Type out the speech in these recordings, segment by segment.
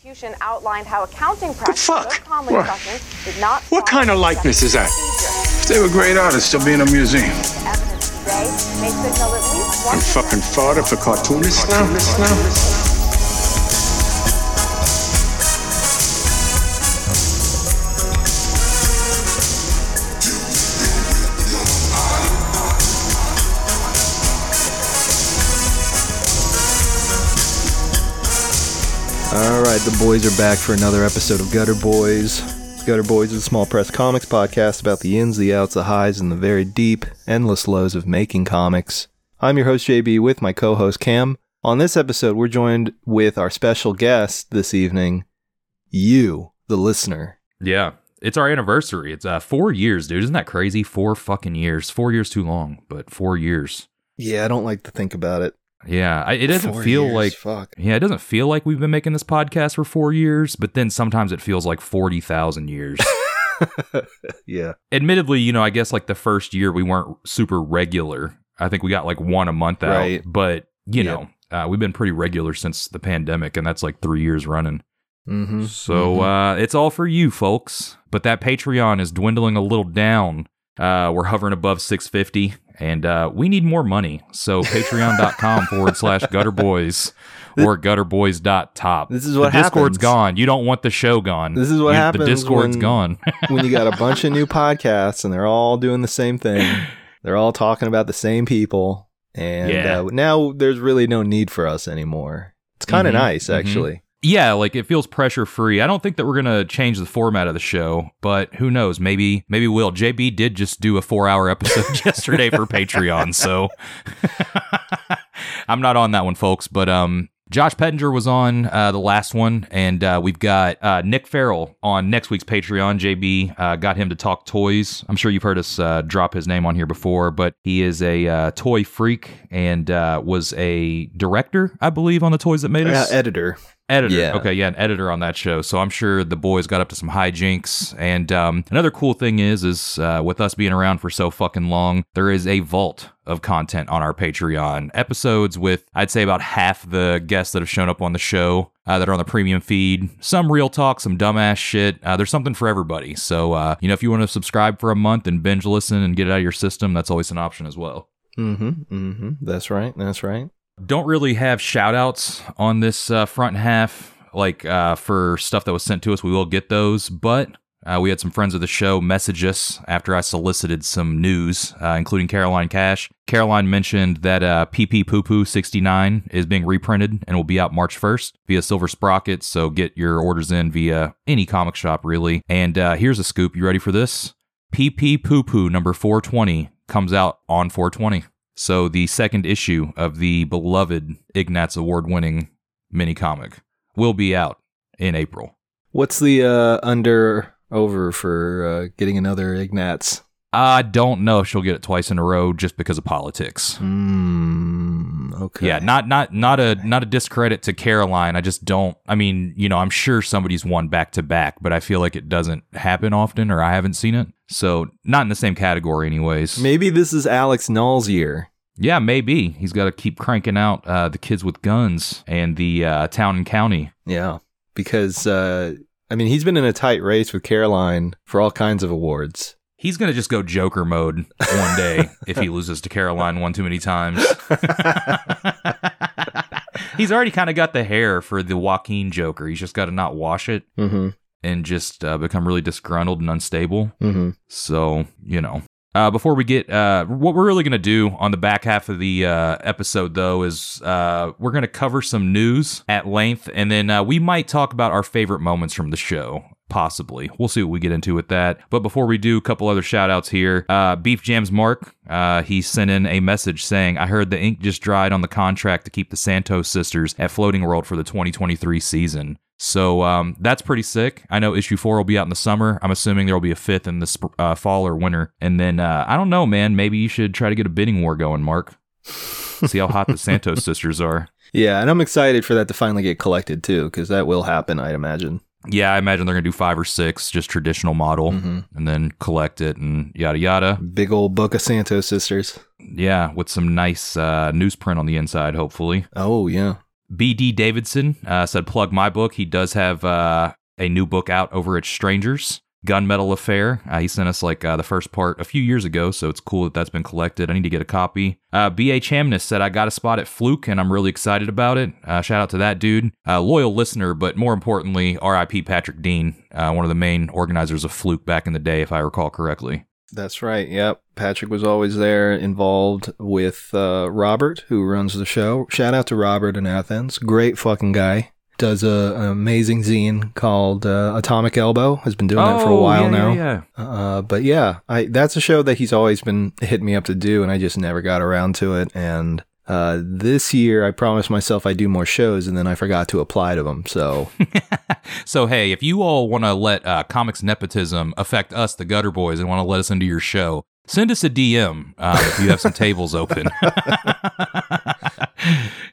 prosecution outlined how accounting practices fuck? What? Did not What kind of likeness is that? If they were great artists, they'll be in a museum. Evidence today may signal at least one I'm fucking fodder for cartoonists now. now. Right, the boys are back for another episode of Gutter Boys. Gutter Boys is a small press comics podcast about the ins, the outs, the highs, and the very deep, endless lows of making comics. I'm your host, JB, with my co host, Cam. On this episode, we're joined with our special guest this evening, you, the listener. Yeah. It's our anniversary. It's uh four years, dude. Isn't that crazy? Four fucking years. Four years too long, but four years. Yeah, I don't like to think about it. Yeah. I, it doesn't Four feel years, like fuck. Yeah, it doesn't feel like we've been making this podcast for four years, but then sometimes it feels like forty thousand years. yeah. Admittedly, you know, I guess like the first year we weren't super regular. I think we got like one a month out, Right. but you Yeah. know, uh, we've been pretty regular since the pandemic, and that's like three years running. Mm-hmm. So uh, it's all for you, folks. But that Patreon is dwindling a little down. Uh, we're hovering above 650, and uh, we need more money. So patreon.com forward slash gutterboys or gutterboys.top. This is what the Discord's happens. gone. You don't want the show gone. This is what You- happens The Discord's when- gone. when you got a bunch of new podcasts and they're all doing the same thing. They're all talking about the same people. And Yeah. uh, now there's really no need for us anymore. It's kind of Mhm, nice, mhm. actually. Yeah, like it feels pressure free. I don't think that we're gonna change the format of the show, but who knows? Maybe maybe we'll. JB did just do a four hour episode yesterday for Patreon, so I'm not on that one, folks. But um, Josh Pettinger was on uh, the last one, and uh, we've got uh, Nick Farrell on next week's Patreon. JB uh, got him to talk toys. I'm sure you've heard us uh, drop his name on here before, but he is a uh, toy freak and was a director, I believe, on the toys that made us. editor. Editor. Yeah. Okay, yeah, an editor on that show. So I'm sure the boys got up to some hijinks. And um, another cool thing is, is uh, with us being around for so fucking long, there is a vault of content on our Patreon. Episodes with, I'd say, about half the guests that have shown up on the show uh, that are on the premium feed. Some real talk, some dumbass shit. Uh, there's something for everybody. So, uh, you know, if you want to subscribe for a month and binge listen and get it out of your system, that's always an option as well. Mm-hmm. Mm-hmm. That's right. That's right. Don't really have shout outs on this uh, front half like uh, for stuff that was sent to us. We will get those but uh, we had some friends of the show message us after i solicited some news uh, including caroline cash. Caroline mentioned that uh, pp poo poo 69 is being reprinted and will be out march 1st via silver sprockets so get your orders in via any comic shop really. And uh, here's a scoop. You ready for this? Pp poo poo number 420 comes out on 420 so the second issue of the beloved Ignatz award-winning mini comic will be out in April. What's the uh, under over for uh, getting another Ignatz? I don't know if she'll get it twice in a row just because of politics. Mm, okay. Yeah, not not not a not a discredit to Caroline. I just don't. I mean, you know, I'm sure somebody's won back to back, but I feel like it doesn't happen often, or I haven't seen it. So not in the same category, anyways. Maybe this is Alex Nall's year. Yeah, maybe he's got to keep cranking out uh, the kids with guns and the uh, town and county. Yeah, because uh, I mean he's been in a tight race with Caroline for all kinds of awards. He's gonna just go Joker mode one day if he loses to Caroline one too many times. He's already kind of got the hair for the Joaquin Joker. He's just got to not wash it mm-hmm. and just uh, become really disgruntled and unstable. Mm-hmm. So you know. Uh, before we get, uh, what we're really going to do on the back half of the uh, episode, though, is uh, we're going to cover some news at length, and then uh, we might talk about our favorite moments from the show. Possibly. We'll see what we get into with that. But before we do, a couple other shout outs here. Uh, Beef Jams Mark, uh, he sent in a message saying, I heard the ink just dried on the contract to keep the Santos sisters at Floating World for the 2023 season. So um, that's pretty sick. I know issue four will be out in the summer. I'm assuming there will be a fifth in the sp- uh, fall or winter. And then uh, I don't know, man. Maybe you should try to get a bidding war going, Mark. See how hot the Santos sisters are. Yeah, and I'm excited for that to finally get collected too, because that will happen, I'd imagine. Yeah, I imagine they're gonna do five or six, just traditional model, Mhm. and then collect it and yada yada. Big old book of Santos sisters. Yeah, with some nice uh, newsprint on the inside, hopefully. Oh yeah. BD Davidson uh, said, plug my book. He does have uh, a new book out over at Strangers. Gunmetal Affair. Uh, he sent us like uh, the first part a few years ago, so it's cool that that's been collected. I need to get a copy. Uh, B.H. Hamness said, I got a spot at Fluke and I'm really excited about it. Uh, shout out to that dude. Loyal listener, but more importantly, RIP Patrick Dean, uh, one of the main organizers of Fluke back in the day, if I recall correctly. That's right. Yep. Patrick was always there involved with uh, Robert, who runs the show. Shout out to Robert in Athens. Great fucking guy. Does a, an amazing zine called uh, Atomic Elbow. Has been doing that for a Oh, while yeah, now. Yeah, yeah. Uh, but yeah, I that's a show that he's always been hitting me up to do, and I just never got around to it. And uh, this year, I promised myself I'd do more shows, and then I forgot to apply to them. So So, hey, if you all want to let uh, comics nepotism affect us, the Gutter Boys, and want to let us into your show, send us a DM uh, if you have some tables open.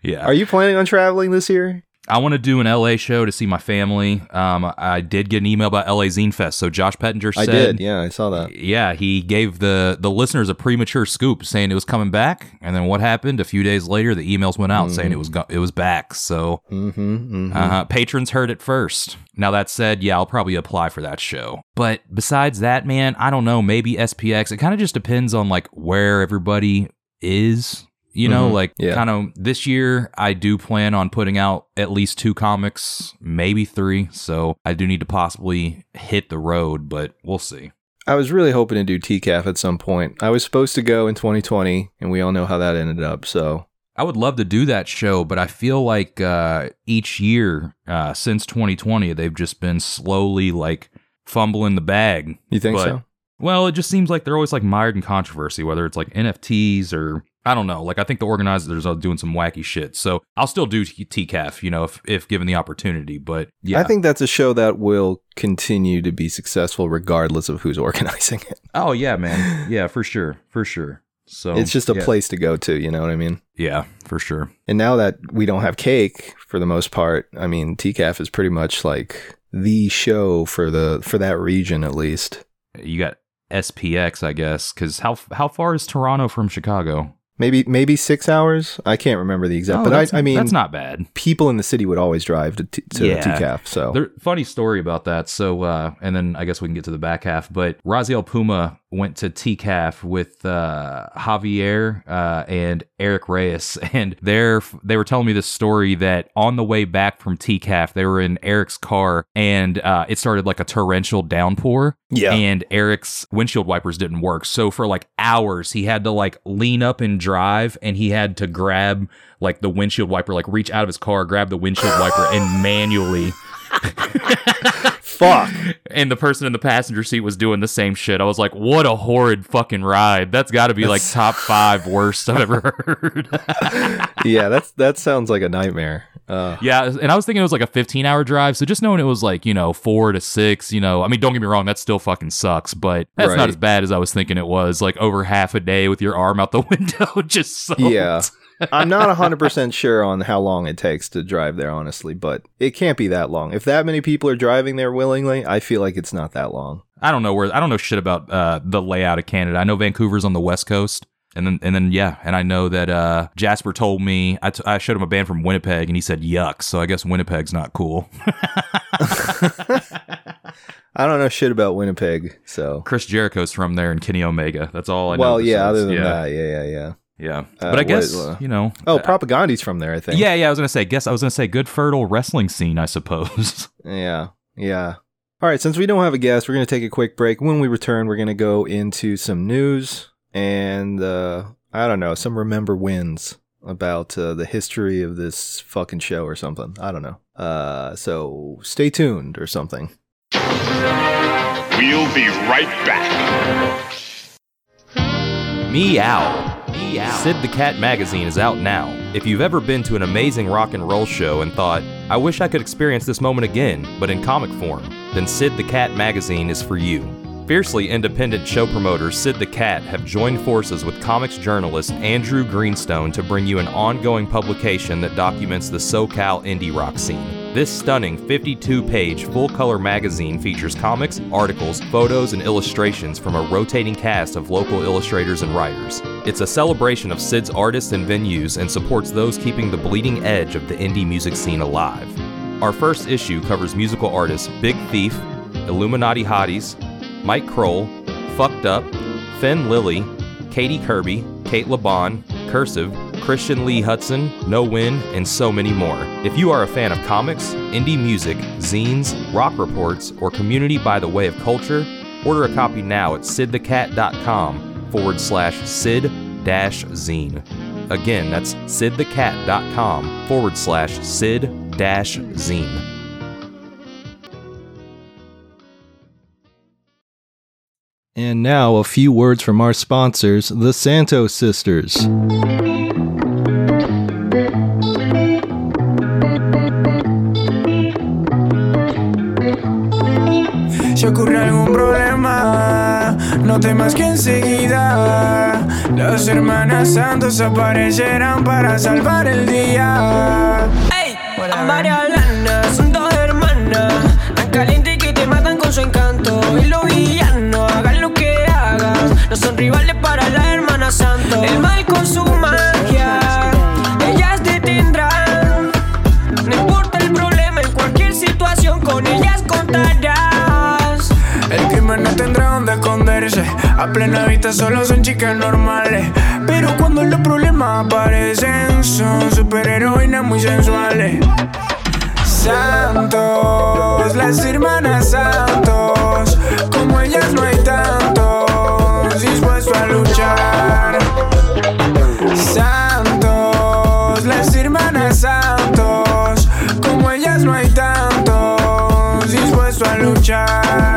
yeah. Are you planning on traveling this year? I want to do an LA show to see my family. Um, I did get an email about LA Zine Fest. So Josh Pettinger I said, did. Yeah, I saw that. yeah, he gave the the listeners a premature scoop saying it was coming back, and then what happened? A few days later, the emails went out saying it was go- it was back. So Mm-hmm. mm-hmm. uh, patrons heard it first. Now that said, yeah, I'll probably apply for that show. But besides that, man, I don't know. Maybe SPX. It kind of just depends on like where everybody is. You know, Mhm. like Yeah. kind of this year, I do plan on putting out at least two comics, maybe three. So I do need to possibly hit the road, but we'll see. I was really hoping to do TCAF at some point. I was supposed to go in 2020, and we all know how that ended up. So I would love to do that show, but I feel like uh, each year uh, since 2020, they've just been slowly like fumbling the bag. you think But- so? Well, it just seems like they're always like mired in controversy, whether it's like NFTs or I don't know. Like I think the organizers are doing some wacky shit. So I'll still do TCAF, you know, if if given the opportunity. But yeah, I think that's a show that will continue to be successful regardless of who's organizing it. Oh yeah, man. Yeah, for sure, for sure. So it's just a yeah. place to go to, you know what I mean? Yeah, for sure. And now that we don't have CAKE for the most part, I mean, TCAF is pretty much like the show for the for that region at least. You got SPX, I guess, because how how far is Toronto from Chicago? Maybe maybe six hours. I can't remember the exact, Oh, but I, I mean, that's not bad. people in the city would always drive to, t- to Yeah. TCAF. So There, funny story about that. So, uh, and then I guess we can get to the back half. But Raziel Puma went to TCAF with uh, Javier uh, and Eric Reyes, and they're they were telling me this story that on the way back from TCAF, they were in Eric's car, and uh, it started like a torrential downpour. Yeah. and Eric's windshield wipers didn't work. So for like hours, he had to like lean up and drive, and he had to grab like the windshield wiper, like reach out of his car, grab the windshield wiper, and manually fuck. and the person in the passenger seat was doing the same shit. I was like, what a horrid fucking ride. That's got to be like top five worst I've ever heard. yeah, that's that sounds like a nightmare. Uh, yeah. And I was thinking it was like a 15 hour drive. So just knowing it was like, you know, four to six, you know, I mean, don't get me wrong, that still fucking sucks, but that's Right. not as bad as I was thinking it was. Like over half a day with your arm out the window, just so. Yeah. I'm not 100% sure on how long it takes to drive there, honestly, but it can't be that long. If that many people are driving there willingly, I feel like it's not that long. I don't know where, I don't know shit about uh, the layout of Canada. I know Vancouver's on the West Coast. And then, and then, yeah, and I know that uh, Jasper told me I, t- I showed him a band from Winnipeg, and he said yuck. So I guess Winnipeg's not cool. I don't know shit about Winnipeg, so. Chris Jericho's from there, and Kenny Omega. That's all I know. Well, yeah, besides- other than yeah, that, yeah, yeah, yeah. Yeah. Uh, but I what- guess uh, you know. Oh, uh, Propagandhi's from there, I think. yeah, yeah. I was gonna say. Guess I was gonna say good fertile wrestling scene. I suppose. Yeah, yeah. All right, since we don't have a guest, we're going to take a quick break. When we return, we're going to go into some news and, uh, I don't know, some remember wins about uh, the history of this fucking show or something. I don't know. Uh, so stay tuned or something. We'll be right back. Meow. Sid the Cat magazine is out now. If you've ever been to an amazing rock and roll show and thought, I wish I could experience this moment again, but in comic form, then Sid the Cat magazine is for you. Fiercely independent show promoters Sid the Cat have joined forces with comics journalist Andrew Greenstone to bring you an ongoing publication that documents the SoCal indie rock scene. This stunning 52 page full color magazine features comics, articles, photos, and illustrations from a rotating cast of local illustrators and writers. It's a celebration of Sid's artists and venues and supports those keeping the bleeding edge of the indie music scene alive. Our first issue covers musical artists Big Thief, Illuminati Hotties, Mike Krol, Fucked Up, Fenne Lily, Katie Kirby, Cate Le Bon, Cursive, Christian Lee Hutson, No Win, and so many more. If you are a fan of comics, indie music, zines, rock reports, or community by the way of culture, order a copy now at sidthecat.com forward slash sid dash zine. Again, that's sidthecat.com forward slash sid dash zine. And now a few words from our sponsors, the Santos Sisters. Si ocurre algún problema, no temas que enseguida las hermanas Santos aparecerán para salvar el día. Ey, a varias lanas, son dos hermanas, tan calientes que te matan con su encanto. Y los villanos, no son rivales para la hermana Santo. El mal con su magia, ellas detendrán. No importa el problema, en cualquier situación con ellas contarás. El crimen no tendrá donde esconderse. A plena vista solo son chicas normales. Pero cuando los problemas aparecen, son superheroínas muy sensuales. Santos, las hermanas Santos. Como ellas no hay tantos Santos, las hermanas Santos. Como ellas no hay tantos dispuestos a luchar.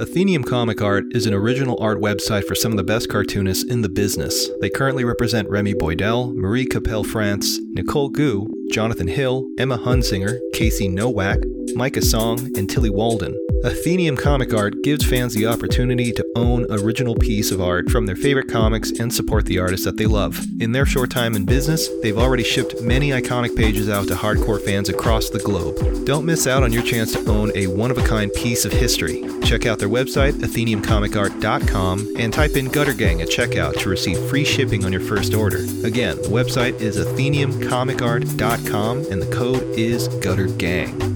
Athenium Comic Art is an original art website for some of the best cartoonists in the business. They currently represent Remy Boydell, Marie Capelle France, Nicole Goux, Jonathan Hill, Emma Hunsinger, Casey Nowak, Mika Song, and Tillie Walden. Athenium Comic Art gives fans the opportunity to own original piece of art from their favorite comics and support the artists that they love. In their short time in business, they've already shipped many iconic pages out to hardcore fans across the globe. Don't miss out on your chance to own a one-of-a-kind piece of history. Check out their website, atheniumcomicart.com, and type in Gutter Gang at checkout to receive free shipping on your first order. Again, the website is atheniumcomicart.com, and the code is Gutter Gang.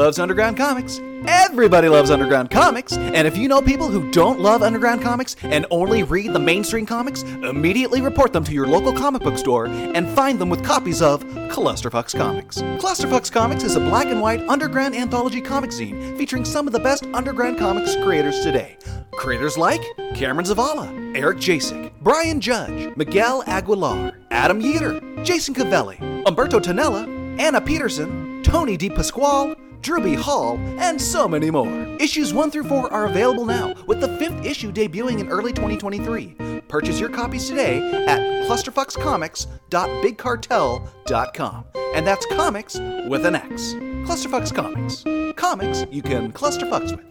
Loves underground comics? Everybody loves underground comics, and if you know people who don't love underground comics and only read the mainstream comics, immediately report them to your local comic book store and find them with copies of Clusterfucks Comics. Clusterfucks Comics is a black and white underground anthology comic zine featuring some of the best underground comics creators today. Creators like Cameron Zavala, Eric Jasek, Brian Judge, Miguel Aguilar, Adam Yeater, Jason Cavelli, Umberto Tonella, Anna Peterson, Tony D. Pasquale, B. Hall, and so many more. Issues 1 through 4 are available now, with the fifth issue debuting in early 2023. Purchase your copies today at clusterfuckscomics.bigcartel.com. And that's comics with an X. Clusterfucks Comics. Comics you can clusterfucks with.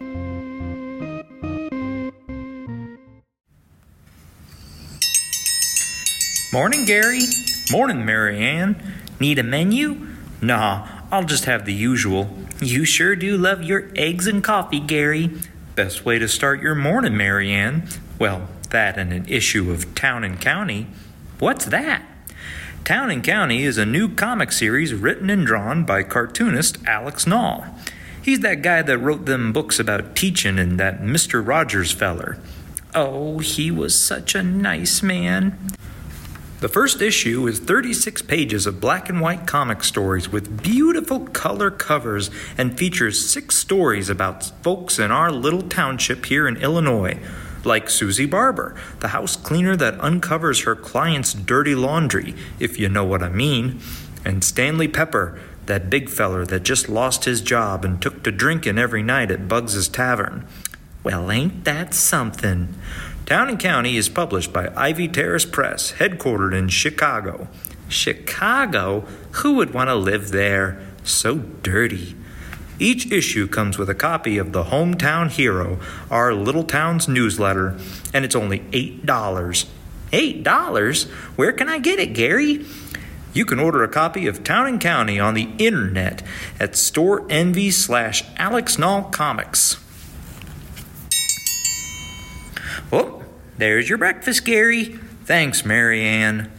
Morning, Gary. Morning, Marianne. Need a menu? Nah, I'll just have the usual. You sure do love your eggs and coffee, Gary. Best way to start your morning, Marianne. Well, that and an issue of Town and County. What's that? Town and County is a new comic series written and drawn by cartoonist Alex Nall. He's that guy that wrote them books about teaching and that Mr. Rogers feller. Oh, he was such a nice man. The first issue is 36 pages of black and white comic stories with beautiful color covers and features six stories about folks in our little township here in Illinois. Like Susie Barber, the house cleaner that uncovers her client's dirty laundry, if you know what I mean. And Stanley Pepper, that big feller that just lost his job and took to drinking every night at Bugs's Tavern. Well, ain't that something? Town and County is published by Ivy Terrace Press, headquartered in Chicago. Chicago? Who would want to live there? So dirty. Each issue comes with a copy of the Hometown Hero, our little town's newsletter, and it's only $8. $8? Where can I get it, Gary? You can order a copy of Town and County on the internet at Storenvy slash Alex Comics. Oh, there's your breakfast, Gary. Thanks, Marianne.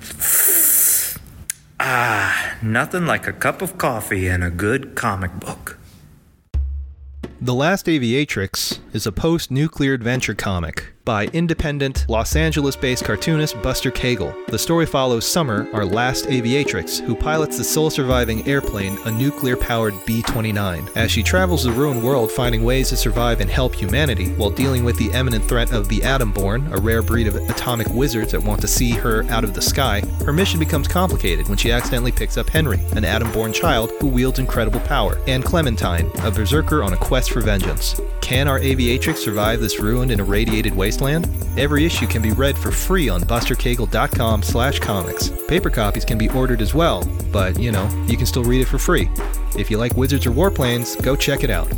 Ah, nothing like a cup of coffee and a good comic book. The Last Aviatrix is a post nuclear adventure comic by independent, Los Angeles based cartoonist Buster Cagle. The story follows Summer, our last aviatrix, who pilots the sole surviving airplane, a nuclear powered B 29. As she travels the ruined world finding ways to survive and help humanity while dealing with the imminent threat of the Atomborn, a rare breed of atomic wizards that want to see her out of the sky, her mission becomes complicated when she accidentally picks up Henry, an Atomborn child who wields incredible power, and Clementine, a berserker on a quest for vengeance. Can our aviatrix survive this ruined and irradiated wasteland? Every issue can be read for free on bustercagle.com slash comics. Paper copies can be ordered as well, but, you know, you can still read it for free. If you like wizards or warplanes, go check it out.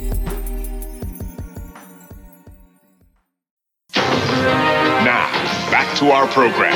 Now, back to our program.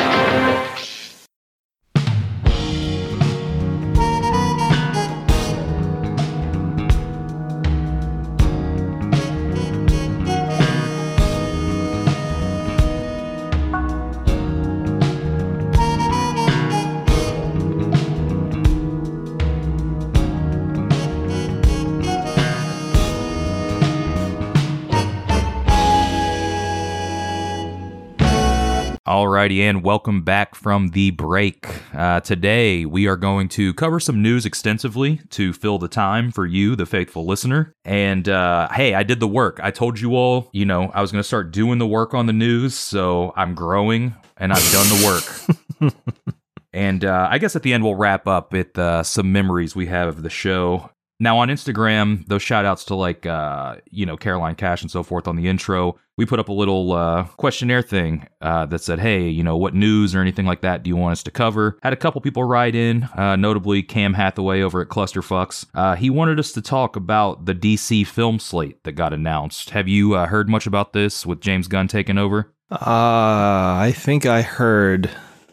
And welcome back from the break. Uh, today, we are going to cover some news extensively to fill the time for you, the faithful listener. And uh, hey, I did the work. I told you all, you know, I was going to start doing the work on the news, so I'm growing and I've done the work. and uh, I guess at the end, we'll wrap up with uh, some memories we have of the show. Now on Instagram, those shout outs to like uh, you know, Caroline Cash and so forth on the intro, we put up a little uh, questionnaire thing uh, that said, Hey, you know, what news or anything like that do you want us to cover? Had a couple people write in, uh, notably Cam Hathaway over at Clusterfucks. Uh, he wanted us to talk about the DC film slate that got announced. Have you uh, heard much about this with James Gunn taking over? I think I heard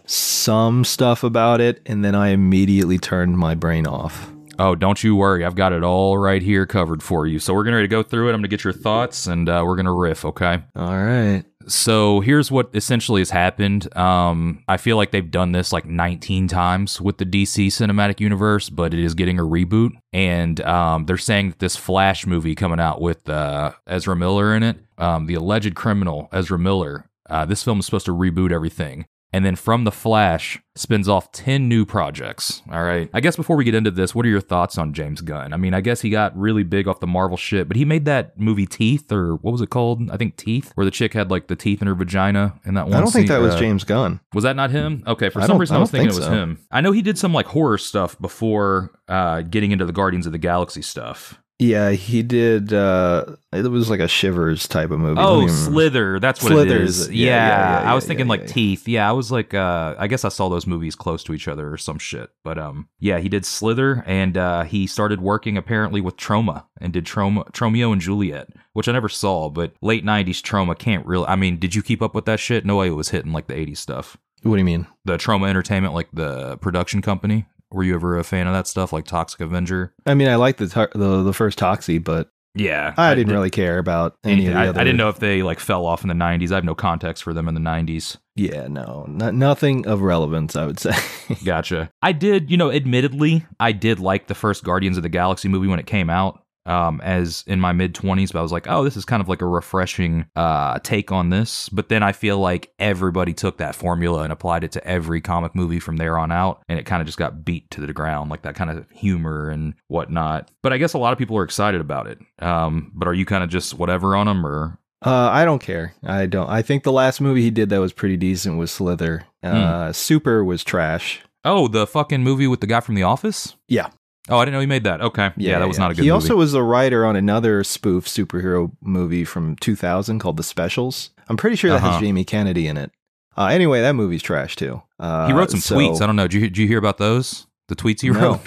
some stuff about it, and then I immediately turned my brain off. Oh, don't you worry. I've got it all right here covered for you. So we're ready to go through it. I'm going to get your thoughts and uh, we're going to riff, okay? All right. So here's what essentially has happened. Um, I feel like they've done this like 19 times with the DC cinematic universe, but it is getting a reboot. And um, they're saying that this Flash movie coming out with uh, Ezra Miller in it, um, the alleged criminal Ezra Miller, uh, this film is supposed to reboot everything and then from the Flash spins off 10 new projects. All right. I guess before we get into this, what are your thoughts on James Gunn? I mean, I guess he got really big off the Marvel shit, but he made that movie Teeth, or what was it called? I think Teeth, where the chick had like the teeth in her vagina in that one I don't think scene. that was Uh, James Gunn. Was that not him? Okay, for I some reason I I was thinking think it was so. him. I know he did some like horror stuff before uh, getting into the Guardians of the Galaxy stuff. Yeah, he did. Uh, it was like a Shivers type of movie. Oh. Slither. That's what Slithers. it is. Yeah, Yeah, yeah, I was thinking like. Teeth. Yeah, I was like, uh, I guess I saw those movies close to each other or some shit. But um, yeah, he did Slither, and uh, he started working apparently with Troma and did Troma, Tromeo and Juliet, which I never saw. But late '90s Troma can't really. I mean, did you keep up with that shit? No way, it was hitting like the '80s stuff. What do you mean? The Troma Entertainment, like the production company. Were you ever a fan of that stuff, like Toxic Avenger? I mean, I liked the to- the the first Toxie, but Yeah, I, didn't really care about any Anything. of the I, other. I didn't know if they like fell off in the '90s. I have no context for them in the '90s. Yeah, no, no nothing of relevance. I would say. Gotcha. I did, you know, admittedly, I did like the first Guardians of the Galaxy movie when it came out. Um, as in my mid 20s, but I was like, oh, this is kind of like a refreshing uh, take on this. But then I feel like everybody took that formula and applied it to every comic movie from there on out, and it kind of just got beat to the ground, like that kind of humor and whatnot. But I guess a lot of people are excited about it. Um, but are you kind of just whatever on them, or Uh, I don't care. I don't. I think the last movie he did that was pretty decent was Slither. Uh, Super was trash. oh, the fucking movie with the guy from The Office? Yeah. Oh, I didn't know he made that. Okay, yeah, that was not a good He movie. also was a writer on another spoof superhero movie from 2000 called The Specials. I'm pretty sure that Uh-huh. has Jamie Kennedy in it. Uh, anyway, that movie's trash too. Uh, he wrote some so- tweets. I don't know. Did you, did you hear about those? The tweets he No. wrote.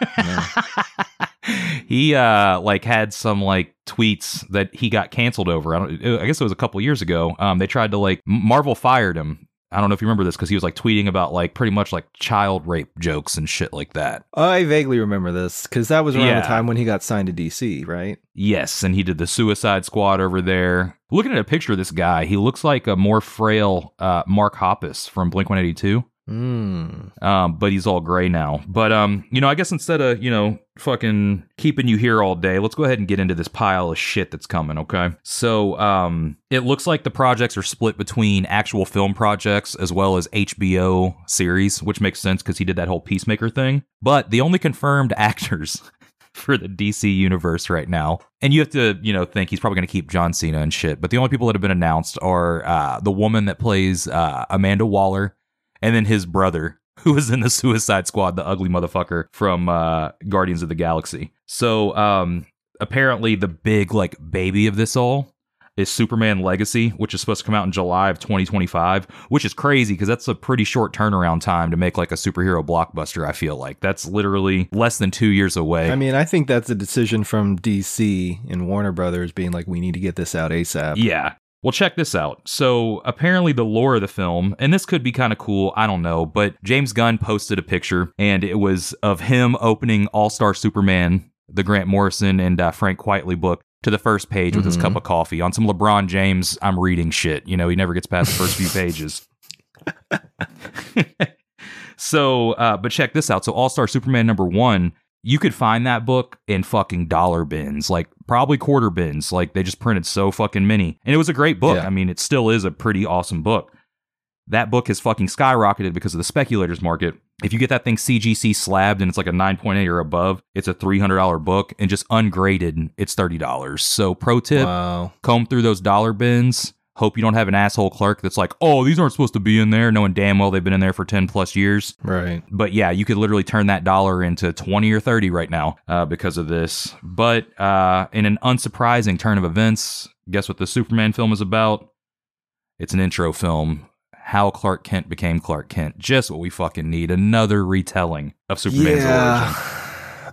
he uh like had some like tweets that he got canceled over. I don't. I guess it was a couple years ago. Um, they tried to like Marvel fired him. I don't know if you remember this because he was like tweeting about like pretty much like child rape jokes and shit like that. I vaguely remember this because that was around Yeah. the time when he got signed to DC, right? Yes, and he did the Suicide Squad over there. Looking at a picture of this guy, he looks like a more frail uh, Mark Hoppus from Blink One Eighty Two. Mm. um, but he's all gray now. But um, you know, I guess instead of you know fucking keeping you here all day, let's go ahead and get into this pile of shit that's coming. Okay, so um, it looks like the projects are split between actual film projects as well as HBO series, which makes sense because he did that whole Peacemaker thing. But the only confirmed actors. For the DC universe right now. And you have to, you know, think he's probably going to keep John Cena and shit. But the only people that have been announced are uh, the woman that plays uh, Amanda Waller, and then his brother, who was in the Suicide Squad, the ugly motherfucker from uh, Guardians of the Galaxy. So um, apparently, the big like baby of this all is Superman Legacy, which is supposed to come out in July of 2025, which is crazy because that's a pretty short turnaround time to make like a superhero blockbuster. I feel like that's literally less than two years away. I mean, I think that's a decision from DC and Warner Brothers being like, we need to get this out ASAP. Yeah. Well, check this out. So, apparently, the lore of the film, and this could be kind of cool, I don't know, but James Gunn posted a picture, and it was of him opening All Star Superman, the Grant Morrison and uh, Frank Quitely book, to the first page with his Mhm. cup of coffee. On some LeBron James, I'm reading shit. You know, he never gets past the first few pages. so, uh, but check this out. So, All Star Superman number one, you could find that book in fucking dollar bins, like probably quarter bins. Like they just printed so fucking many. And it was a great book. Yeah. I mean, it still is a pretty awesome book. That book has fucking skyrocketed because of the speculators market. If you get that thing CGC slabbed and it's like a 9.8 or above, it's a $300 book and just ungraded, it's $30. So, pro tip Wow. comb through those dollar bins. Hope you don't have an asshole clerk that's like, oh, these aren't supposed to be in there, knowing damn well they've been in there for 10 plus years. Right. But yeah, you could literally turn that dollar into 20 or 30 right now uh, because of this. But uh, in an unsurprising turn of events, guess what the Superman film is about? It's an intro film. How Clark Kent became Clark Kent. Just what we fucking need. Another retelling of Superman's origin.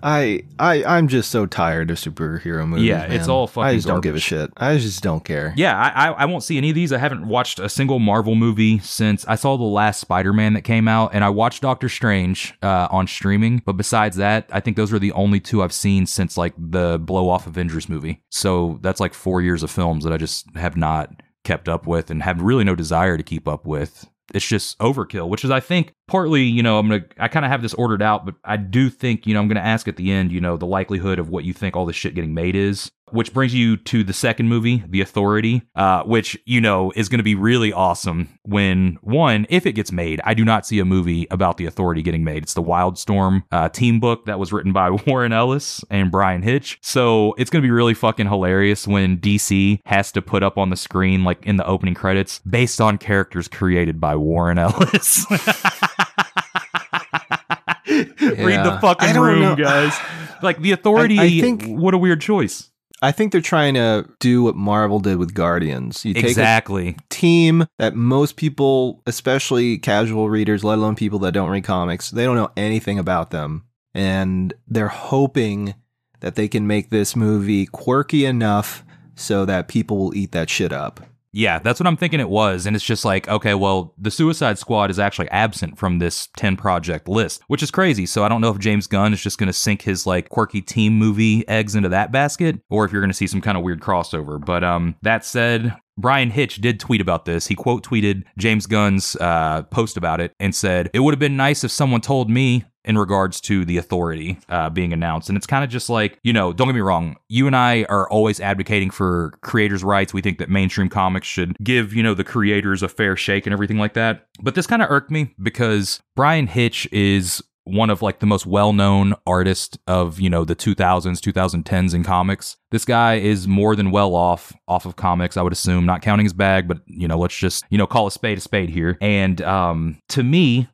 I I I'm just so tired of superhero movies. Yeah, it's all fucking I just don't give a shit. I just don't care. Yeah, I, I I won't see any of these. I haven't watched a single Marvel movie since I saw the last Spider Man that came out, and I watched Doctor Strange uh, on streaming. But besides that, I think those are the only two I've seen since like the blow off Avengers movie. So that's like four years of films that I just have not kept up with and have really no desire to keep up with. It's just overkill, which is I think partly, you know, I'm gonna I kind of have this ordered out, but I do think, you know, I'm gonna ask at the end, you know, the likelihood of what you think all this shit getting made is. Which brings you to the second movie, The Authority, uh, which, you know, is going to be really awesome when, one, if it gets made, I do not see a movie about The Authority getting made. It's the Wildstorm uh, team book that was written by Warren Ellis and Bryan Hitch. So it's going to be really fucking hilarious when DC has to put up on the screen, like in the opening credits, based on characters created by Warren Ellis. Read the fucking I don't room, know. guys. Like The Authority, I- I think- what a weird choice. I think they're trying to do what Marvel did with Guardians. You take Exactly. a team that most people, especially casual readers, let alone people that don't read comics, they don't know anything about them. And they're hoping that they can make this movie quirky enough so that people will eat that shit up. Yeah, that's what I'm thinking it was. And it's just like, okay, well, the Suicide Squad is actually absent from this 10 project list, which is crazy. So I don't know if James Gunn is just going to sink his like quirky team movie eggs into that basket or if you're going to see some kind of weird crossover. But um that said, Bryan Hitch did tweet about this. He quote tweeted James Gunn's uh, post about it and said, It would have been nice if someone told me in regards to the authority uh, being announced. And it's kind of just like, you know, don't get me wrong, you and I are always advocating for creators' rights. We think that mainstream comics should give, you know, the creators a fair shake and everything like that. But this kind of irked me because Bryan Hitch is one of like the most well-known artists of you know the 2000s 2010s in comics this guy is more than well off off of comics i would assume not counting his bag but you know let's just you know call a spade a spade here and um to me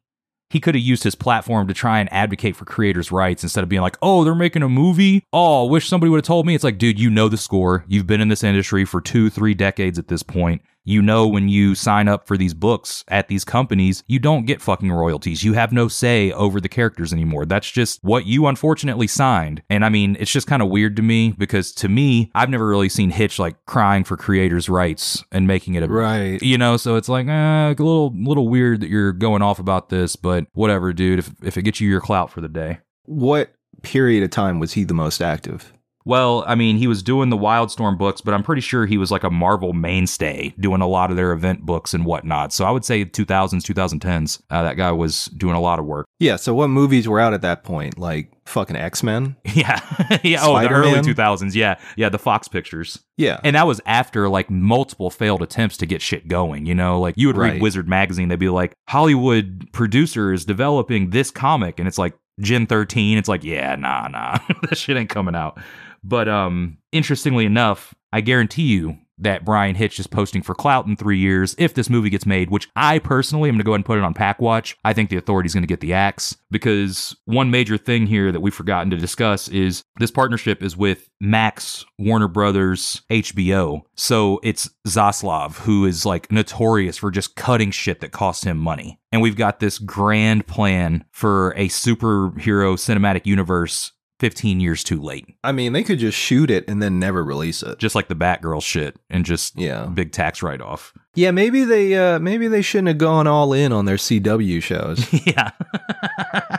he could have used his platform to try and advocate for creators' rights instead of being like, oh, they're making a movie. Oh, wish somebody would have told me. It's like, dude, you know the score. You've been in this industry for two, three decades at this point. You know, when you sign up for these books at these companies, you don't get fucking royalties. You have no say over the characters anymore. That's just what you unfortunately signed. And I mean, it's just kind of weird to me because to me, I've never really seen Hitch like crying for creators' rights and making it a Right. you know so it's like eh, a little little weird that you're going off about this but whatever dude if, if it gets you your clout for the day What period of time was he the most active? Well i mean he was doing the wildstorm books but i'm pretty sure he was like a marvel mainstay doing a lot of their event books and whatnot so i would say 2000s 2010s uh, that guy was doing a lot of work Yeah, so what movies were out at that point? Like fucking X Men? yeah yeah oh the early 2000s yeah yeah the fox pictures Yeah. And that was after like multiple failed attempts to get shit going. You know, like you would read Right. Wizard magazine, they'd be like, Hollywood producer is developing this comic, and it's like Gen 13. It's like, yeah, nah, nah, that shit ain't coming out. But um, interestingly enough, I guarantee you that Bryan Hitch is posting for clout in three years if this movie gets made, which I personally am going to go ahead and put it on Pack Watch. I think the authority's going to get the axe because one major thing here that we've forgotten to discuss is this partnership is with Max, Warner Brothers, HBO. So it's Zaslav, who is like notorious for just cutting shit that costs him money. And we've got this grand plan for a superhero cinematic universe 15 years too late. I mean, they could just shoot it and then never release it. Just like the Batgirl shit and just Yeah. big tax write off. Yeah, maybe they uh maybe they shouldn't have gone all in on their CW shows. yeah.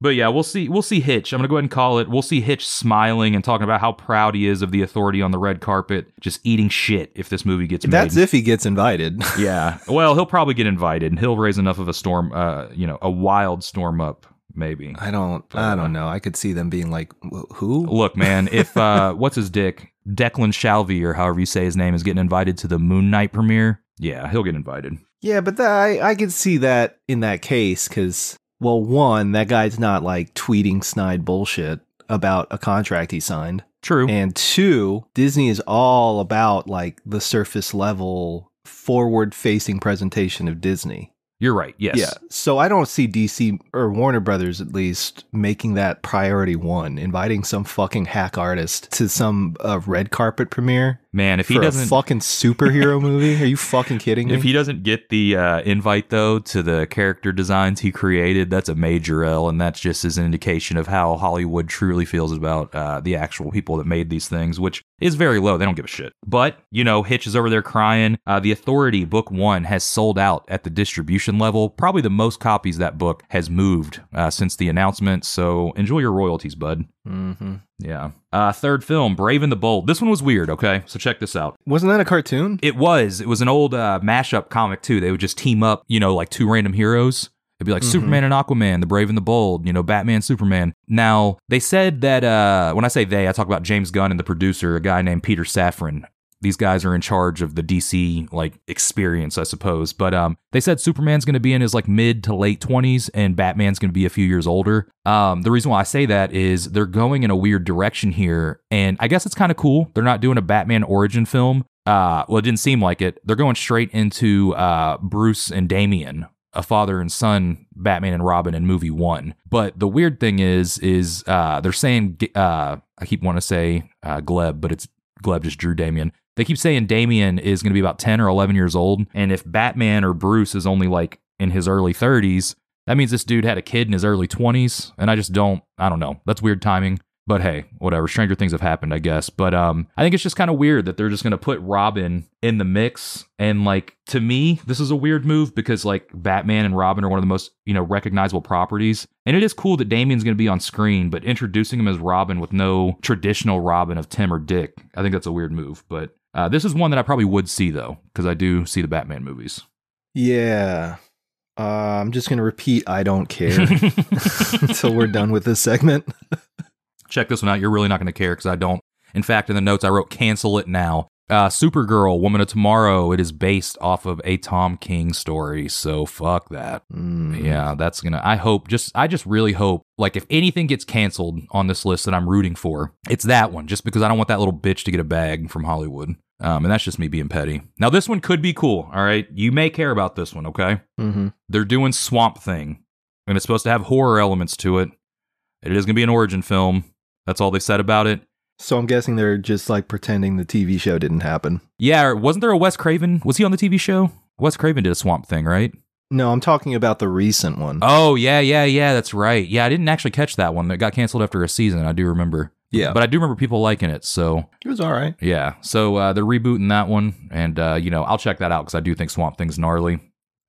but yeah, we'll see. We'll see Hitch. I'm gonna go ahead and call it. We'll see Hitch smiling and talking about how proud he is of the authority on the red carpet, just eating shit if this movie gets That's made. if he gets invited. yeah. Well, he'll probably get invited. And he'll raise enough of a storm. Uh, you know, a wild storm up. Maybe. I don't I don't know. I could see them being like, "Who?" Look, man, if uh, what's his dick, Declan Shalvey or however you say his name, is getting invited to the Moon Knight premiere, yeah, he'll get invited. Yeah, but that, I I could see that in that case cuz well, one, that guy's not like tweeting snide bullshit about a contract he signed. True. And two, Disney is all about like the surface level forward facing presentation of Disney. You're right. Yes. Yeah. So I don't see DC or Warner Brothers at least making that priority one, inviting some fucking hack artist to some uh, red carpet premiere Man, if he doesn't fucking superhero movie. Are you fucking kidding me? If he doesn't get the uh, invite though to the character designs he created, that's a major L, and that's just as an indication of how Hollywood truly feels about uh, the actual people that made these things, which is very low. They don't give a shit. But you know, Hitch is over there crying. Uh, the Authority Book One has sold out at the distribution level. Probably the most copies that book has moved uh, since the announcement. So enjoy your royalties, bud. Mm-hmm. Yeah. Uh, third film, Brave and the Bold. This one was weird. Okay, so check this out. Wasn't that a cartoon? It was. It was an old uh, mashup comic too. They would just team up, you know, like two random heroes. It'd be like Superman and Aquaman, the Brave and the Bold, you know, Batman, Superman. Now they said that uh, when I say they, I talk about James Gunn and the producer, a guy named Peter Safran. These guys are in charge of the DC like experience, I suppose. But um, they said Superman's going to be in his like mid to late twenties, and Batman's going to be a few years older. Um, the reason why I say that is they're going in a weird direction here, and I guess it's kind of cool. They're not doing a Batman origin film. Uh, well, it didn't seem like it. They're going straight into uh, Bruce and Damian, a father and son Batman and Robin in movie one. But the weird thing is, is uh, they're saying uh, I keep wanting to say uh, Gleb, but it's Gleb just drew Damian. They keep saying Damian is going to be about ten or eleven years old, and if Batman or Bruce is only like in his early thirties, that means this dude had a kid in his early twenties. And I just don't, I don't know. That's weird timing. But hey, whatever. Stranger things have happened, I guess. But um, I think it's just kind of weird that they're just gonna put Robin in the mix. And like to me, this is a weird move because like Batman and Robin are one of the most you know recognizable properties. And it is cool that Damian's gonna be on screen, but introducing him as Robin with no traditional Robin of Tim or Dick, I think that's a weird move. But uh, this is one that I probably would see though, because I do see the Batman movies. Yeah. Uh, I'm just gonna repeat. I don't care until we're done with this segment. Check this one out. You're really not going to care because I don't. In fact, in the notes, I wrote cancel it now. Uh, Supergirl, Woman of Tomorrow. It is based off of a Tom King story, so fuck that. Mm. Yeah, that's gonna. I hope. Just, I just really hope. Like, if anything gets canceled on this list that I'm rooting for, it's that one. Just because I don't want that little bitch to get a bag from Hollywood. Um, and that's just me being petty. Now, this one could be cool. All right, you may care about this one. Okay, hmm they're doing Swamp Thing, and it's supposed to have horror elements to it. It is gonna be an origin film. That's all they said about it. So I'm guessing they're just like pretending the TV show didn't happen. Yeah, wasn't there a Wes Craven? Was he on the TV show? Wes Craven did a Swamp Thing, right? No, I'm talking about the recent one. Oh yeah, yeah, yeah. That's right. Yeah, I didn't actually catch that one. That got canceled after a season. I do remember. Yeah. but I do remember people liking it. So It was all right. yeah, so uh, they're rebooting that one, and uh, you know I'll check that out because I do think Swamp Thing's gnarly.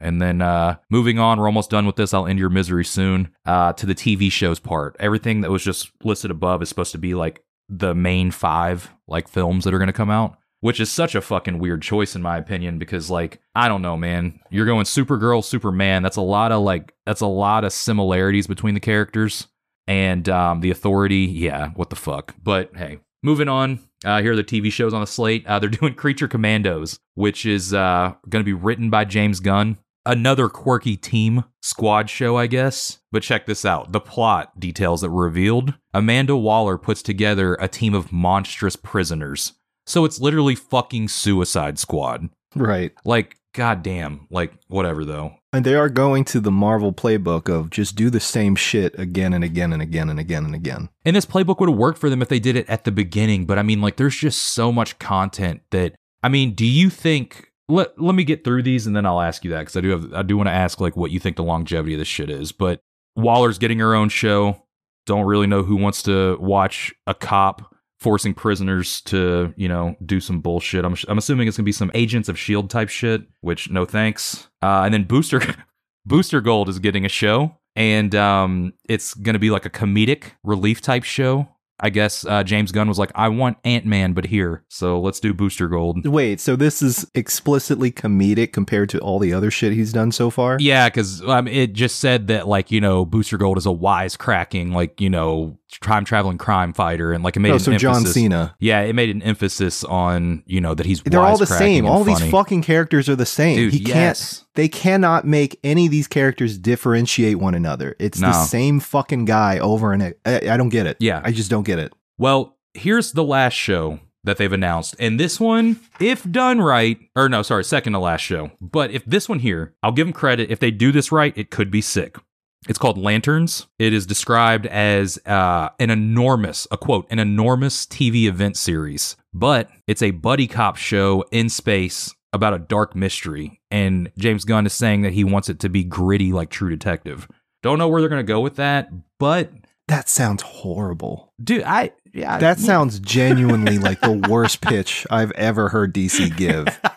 And then uh, moving on, we're almost done with this. I'll end your misery soon. Uh, to the TV shows part, everything that was just listed above is supposed to be like the main five like films that are going to come out, which is such a fucking weird choice in my opinion because like I don't know, man. You're going Supergirl, Superman. That's a lot of like that's a lot of similarities between the characters and um, the Authority. Yeah, what the fuck. But hey, moving on. Uh, here are the TV shows on the slate. Uh, they're doing Creature Commandos, which is uh, going to be written by James Gunn. Another quirky team squad show, I guess. But check this out. The plot details that were revealed. Amanda Waller puts together a team of monstrous prisoners. So it's literally fucking Suicide Squad. Right. Like, goddamn. Like, whatever though. And they are going to the Marvel playbook of just do the same shit again and again and again and again and again. And this playbook would have worked for them if they did it at the beginning. But I mean, like, there's just so much content that I mean, do you think? Let Let me get through these, and then I'll ask you that because I do have I do want to ask like what you think the longevity of this shit is. But Waller's getting her own show. Don't really know who wants to watch a cop forcing prisoners to you know do some bullshit. I'm I'm assuming it's gonna be some Agents of Shield type shit. Which no thanks. Uh, and then Booster Booster Gold is getting a show, and um, it's going to be like a comedic relief type show. I guess uh, James Gunn was like, I want Ant Man, but here. So let's do Booster Gold. Wait, so this is explicitly comedic compared to all the other shit he's done so far? Yeah, because um, it just said that, like, you know, Booster Gold is a wisecracking, like, you know, time traveling crime fighter. And, like, it made Oh, an so John emphasis- Cena. Yeah, it made an emphasis on, you know, that he's They're all the same. All these fucking characters are the same. Dude, he yes. can't they cannot make any of these characters differentiate one another. It's the same fucking guy over and I, I don't get it. Yeah. I just don't get it. Well, here's the last show that they've announced. And this one, if done right, or no, sorry, second to last show. But if this one here, I'll give them credit. If they do this right, it could be sick. It's called Lanterns. It is described as uh, an enormous, a quote, an enormous TV event series, but it's a buddy cop show in space about a dark mystery. And James Gunn is saying that he wants it to be gritty like True Detective. Don't know where they're going to go with that, but That sounds horrible. dude, I yeah, That sounds genuinely like the worst pitch I've ever heard DC give.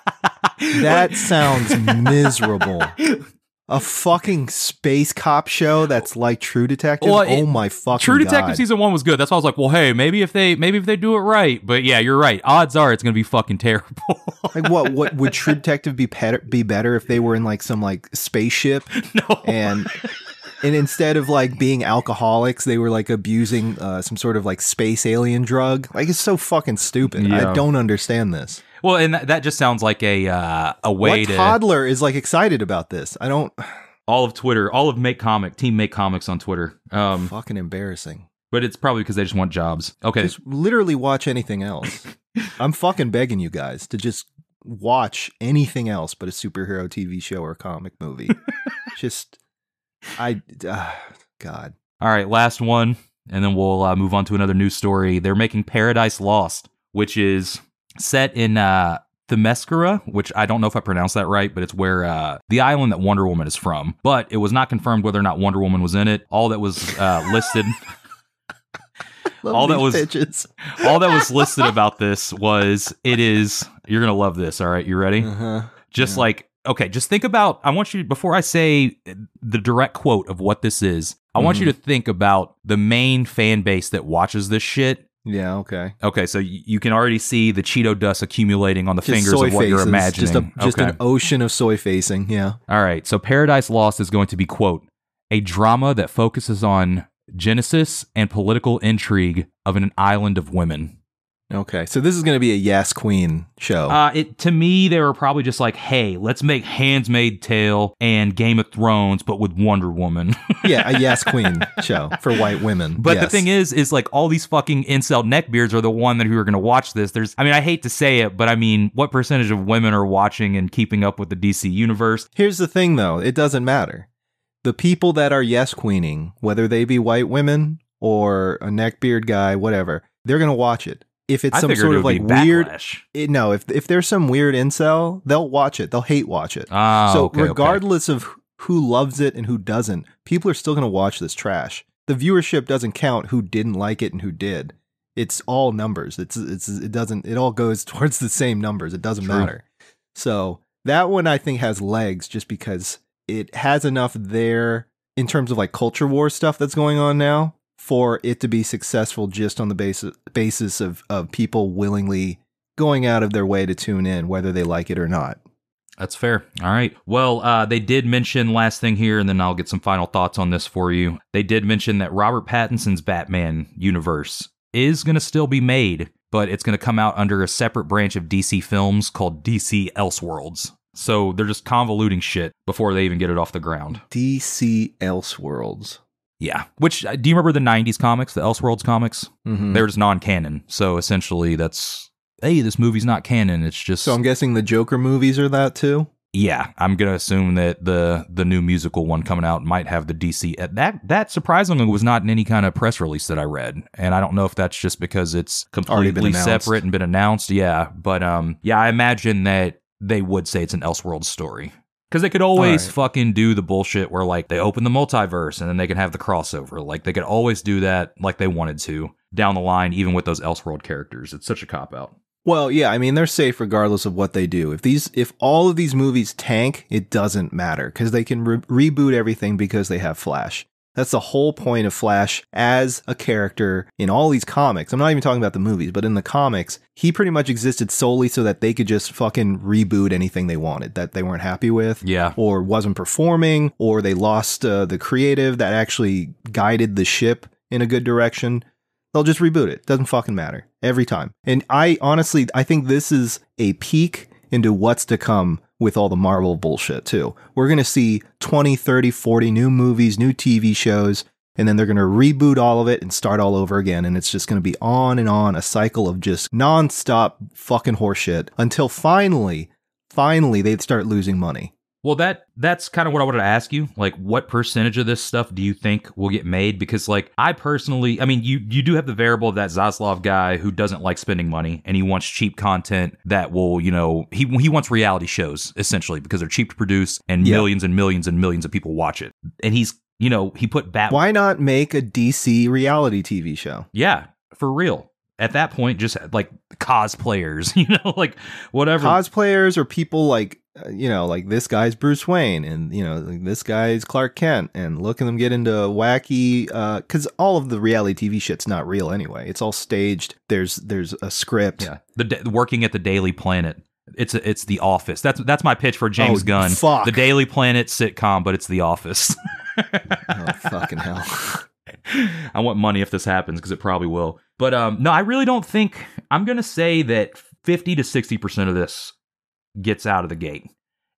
That sounds miserable. A fucking space cop show that's like True Detective. Well, it- oh my fucking True Detective God. season one was good. That's why I was like, well, hey, maybe if they maybe if they do it right. But yeah, you're right. Odds are it's gonna be fucking terrible. Like what? What would True Detective be better? Be better if they were in like some like spaceship no. and and instead of like being alcoholics, they were like abusing uh, some sort of like space alien drug. Like it's so fucking stupid. Yeah. I don't understand this. Well, and that, that just sounds like a uh, a way what to toddler is like excited about this? I don't. all of Twitter, all of Make Comic, Team Make Comics on Twitter. Um, fucking embarrassing. but it's probably because they just want jobs. Okay, Just literally watch anything else. I'm fucking begging you guys to just watch anything else but a superhero TV show or comic movie. just, I, uh, God. all right, last one, and then we'll uh, move on to another news story. They're making Paradise Lost, which is set in uh, Themyscira, which I don't know if I pronounced that right, but it's where uh, the island that Wonder Woman is from. But it was not confirmed whether or not Wonder Woman was in it. All that was uh, listed. All that was- pitches. all that was listed about this was it is you're gonna love this all right you ready Uh-huh. just like okay just think about i want you before i say the direct quote of what this is i want you to think about the main fan base that watches this shit Yeah, okay. Okay, so y- you can already see the Cheeto dust accumulating on the Just fingers soy of what you're faces, imagining. Just, a, just okay. an ocean of soy facing. Yeah. All right, so Paradise Lost is going to be, quote, a drama that focuses on genesis and political intrigue of an island of women. Okay. So this is going to be a Yes Queen show. Uh, it to me, they were probably just like, "Hey, let's make Handmaid's Tale and Game of Thrones, but with Wonder Woman." yeah, a Yes Queen show for white women. But the thing is, is like all these fucking incel neckbeards are the one that who are going to watch this. There's, I mean, I hate to say it, but I mean, what percentage of women are watching and keeping up with the DC universe? Here's the thing, though. It doesn't matter. The people that are yes queening, whether they be white women or a neckbeard guy, whatever, they're gonna watch it. If it's I some sort it of like weird, it, no. If if there's some weird incel, they'll watch it. They'll hate watch it. Ah, so okay, okay. regardless of who loves it and who doesn't, people are still gonna watch this trash. The viewership doesn't count who didn't like it and who did. It's all numbers. It's it's it doesn't. It all goes towards the same numbers. It doesn't True. matter. So that one I think has legs just because it has enough there in terms of like culture war stuff that's going on now for it to be successful just on the basis basis of of people willingly going out of their way to tune in whether they like it or not. That's fair. All right. Well, uh, they did mention last thing here, and then I'll get some final thoughts on this for you. They did mention that Robert Pattinson's Batman universe is going to still be made, but it's going to come out under a separate branch of DC Films called DC Elseworlds. So they're just convoluting shit before they even get it off the ground. DC Elseworlds. Yeah. Which uh, do you remember the '90s comics, the Elseworlds comics? Mhm. They were just non-canon. So essentially, that's hey, this movie's not canon. It's just So I'm guessing the Joker movies are that too. yeah, I'm gonna assume that the the new musical one coming out might have the DC. uh, That that surprisingly was not in any kind of press release that I read, and I don't know if that's just because it's completely separate and been announced. Yeah, but um, yeah, I imagine that they would say it's an Elseworld story because they could always Alright. fucking do the bullshit where like they open the multiverse and then they can have the crossover. Like they could always do that like they wanted to down the line, even with those Elseworld characters. It's such a cop out. Well, yeah, I mean they're safe regardless of what they do. If these if all of these movies tank, it doesn't matter cuz they can re- reboot everything because they have Flash. That's the whole point of Flash as a character in all these comics. I'm not even talking about the movies, but in the comics, he pretty much existed solely so that they could just fucking reboot anything they wanted that they weren't happy with Yeah. or wasn't performing or they lost uh, the creative that actually guided the ship in a good direction they'll just reboot it doesn't fucking matter every time and i honestly i think this is a peek into what's to come with all the marvel bullshit too. We're going to see 20 30 40 new movies new tv shows and then they're going to reboot all of it and start all over again and it's just going to be on and on a cycle of just non-stop fucking horseshit until finally finally they'd start losing money Well, that that's kind of what I wanted to ask you. Like, what percentage of this stuff do you think will get made? Because, like, I personally, I mean, you you do have the variable of that Zaslav guy who doesn't like spending money and he wants cheap content that will, you know, he he wants reality shows essentially because they're cheap to produce and millions and millions and millions of people watch it. And he's, you know, he put Bat. why not make a dc reality tv show Yeah, for real. At that point, just like cosplayers, you know, like whatever. cosplayers or people like you know like this guy's bruce wayne and you know like this guy's clark kent and look at them get into wacky uh because all of the reality tv shit's not real anyway it's all staged there's there's a script Yeah, the da- working at the Daily Planet. It's a, it's the Office. That's that's my pitch for James Oh, Gunn. fuck. The Daily Planet sitcom, but it's the Office. oh fucking hell I want money if this happens because it probably will. But um, no, I really don't think I'm gonna say that 50 to 60 percent of this gets out of the gate,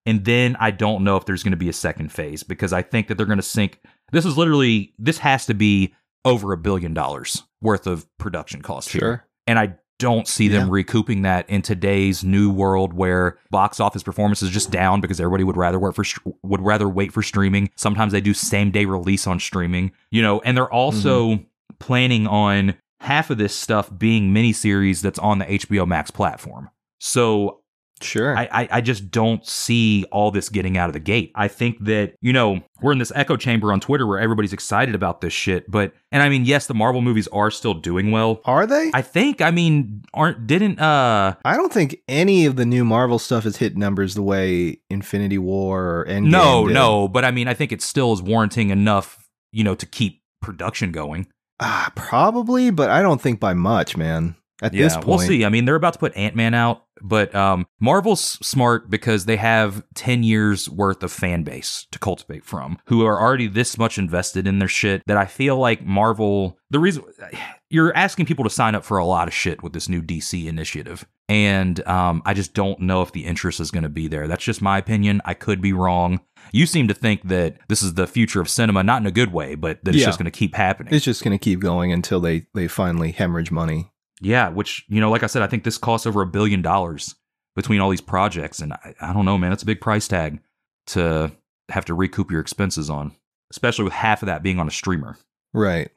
and then I don't know if there's gonna be a second phase because I think that they're gonna sink. This is literally this has to be over a billion dollars worth of production cost here. And I don't see them Yeah. recouping that in today's new world where box office performance is just down because everybody would rather work for would rather wait for streaming. Sometimes they do same day release on streaming, you know, and they're also mm-hmm. planning on half of this stuff being miniseries that's on the HBO Max platform. So sure I, I I just don't see all this getting out of the gate. I think that you know we're in this echo chamber on Twitter where everybody's excited about this shit, but and I mean yes, the Marvel movies are still doing well. are they I think I mean aren't didn't uh I don't think any of the new Marvel stuff has hit numbers the way Infinity War or Endgame no did. no, but I mean I think it still is warranting enough you know to keep production going. Ah, probably, but I don't think by much, man. At this point, we'll see. I mean, they're about to put Ant Man out, but um, Marvel's smart because they have 10 years worth of fan base to cultivate from who are already this much invested in their shit that I feel like Marvel, the reason you're asking people to sign up for a lot of shit with this new DC initiative. And um, I just don't know if the interest is going to be there. That's just my opinion. I could be wrong. You seem to think that this is the future of cinema, not in a good way, but that it's Yeah. just going to keep happening. It's just going to keep going until they they finally hemorrhage money. Yeah, which you know, like I said, I think this costs over a billion dollars between all these projects, and I, I don't know, man, it's a big price tag to have to recoup your expenses on, especially with half of that being on a streamer. Right.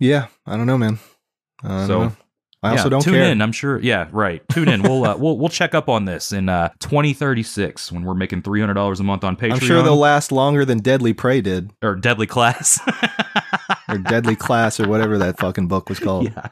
Yeah, I don't know, man. I So, know. I also don't tune care. in. I'm sure. Yeah, right. Tune in. we'll uh, we'll we'll check up on this in uh, 2036 when we're making three hundred dollars a month on Patreon. I'm sure they'll last longer than Deadly Prey did, or Deadly Class. or Deadly Class, or whatever that fucking book was called. yeah.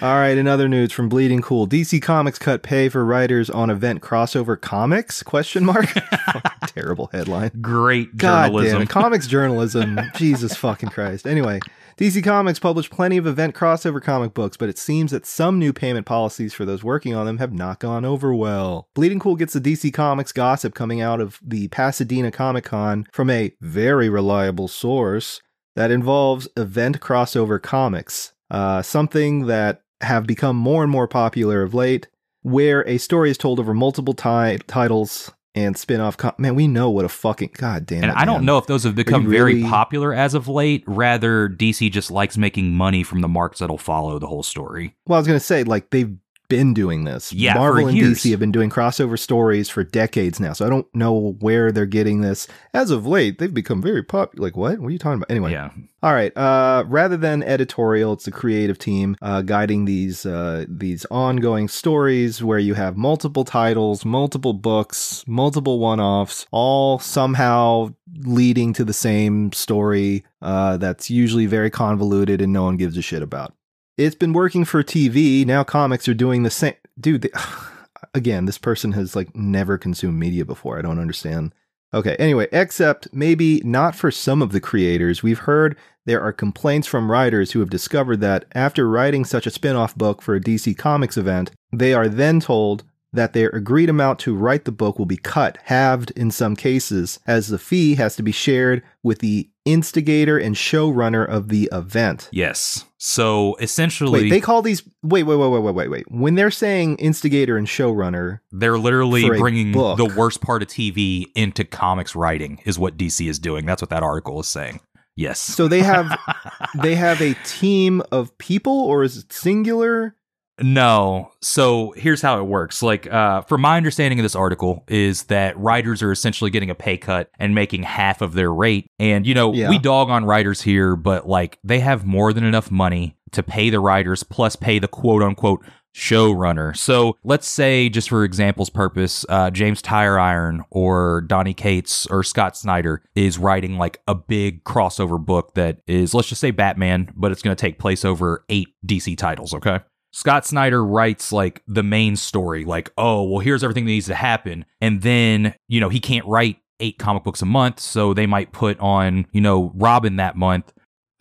All right, another news from Bleeding Cool. DC Comics cut pay for writers on event crossover comics? Question mark. Terrible headline. Great God journalism. damn. Comics journalism. Jesus fucking Christ. Anyway, DC Comics published plenty of event crossover comic books, but it seems that some new payment policies for those working on them have not gone over well. Bleeding Cool gets the DC Comics gossip coming out of the Pasadena Comic Con from a very reliable source that involves event crossover comics, uh, something that have become more and more popular of late, where a story is told over multiple ti- titles and spin-off. Com- man, we know what a fucking god damn And it, I don't man. know if those have become very really- popular as of late. Rather, DC just likes making money from the marks that'll follow the whole story. Well, I was gonna say like they've been doing this. Yeah, Marvel and years. DC have been doing crossover stories for decades now. So I don't know where they're getting this. As of late, they've become very popular. Like what? What are you talking about? Anyway, Yeah. All right. Uh, rather than editorial, it's the creative team uh, guiding these uh, these ongoing stories where you have multiple titles, multiple books, multiple one-offs, all somehow leading to the same story. Uh, that's usually very convoluted and no one gives a shit about. It's been working for TV. Now comics are doing the same. Dude, again, this person has like never consumed media before. I don't understand. Okay, anyway, except maybe not for some of the creators. We've heard there are complaints from writers who have discovered that after writing such a spin off book for a DC Comics event, they are then told that their agreed amount to write the book will be cut, halved in some cases, as the fee has to be shared with the instigator and showrunner of the event. Yes. So essentially, Wait, they call these. Wait, wait, wait, wait, wait, wait, wait. When they're saying instigator and showrunner, they're literally bringing book. the worst part of TV into comics writing, is what DC is doing. That's what that article is saying. Yes. so they have they have a team of people, or is it singular? No. So here's how it works. Like, uh, from my understanding of this article, is that writers are essentially getting a pay cut and making half of their rate. And, you know, Yeah. we dog on writers here, but like they have more than enough money to pay the writers plus pay the quote unquote showrunner. So let's say, just for example's purpose, uh, James Tire Iron or Donnie Cates or Scott Snyder is writing like a big crossover book that is, let's just say Batman, but it's going to take place over eight DC titles, okay? Scott Snyder writes like the main story, like, oh, well, here's everything that needs to happen. And then, you know, he can't write eight comic books a month. So they might put on, you know, Robin that month,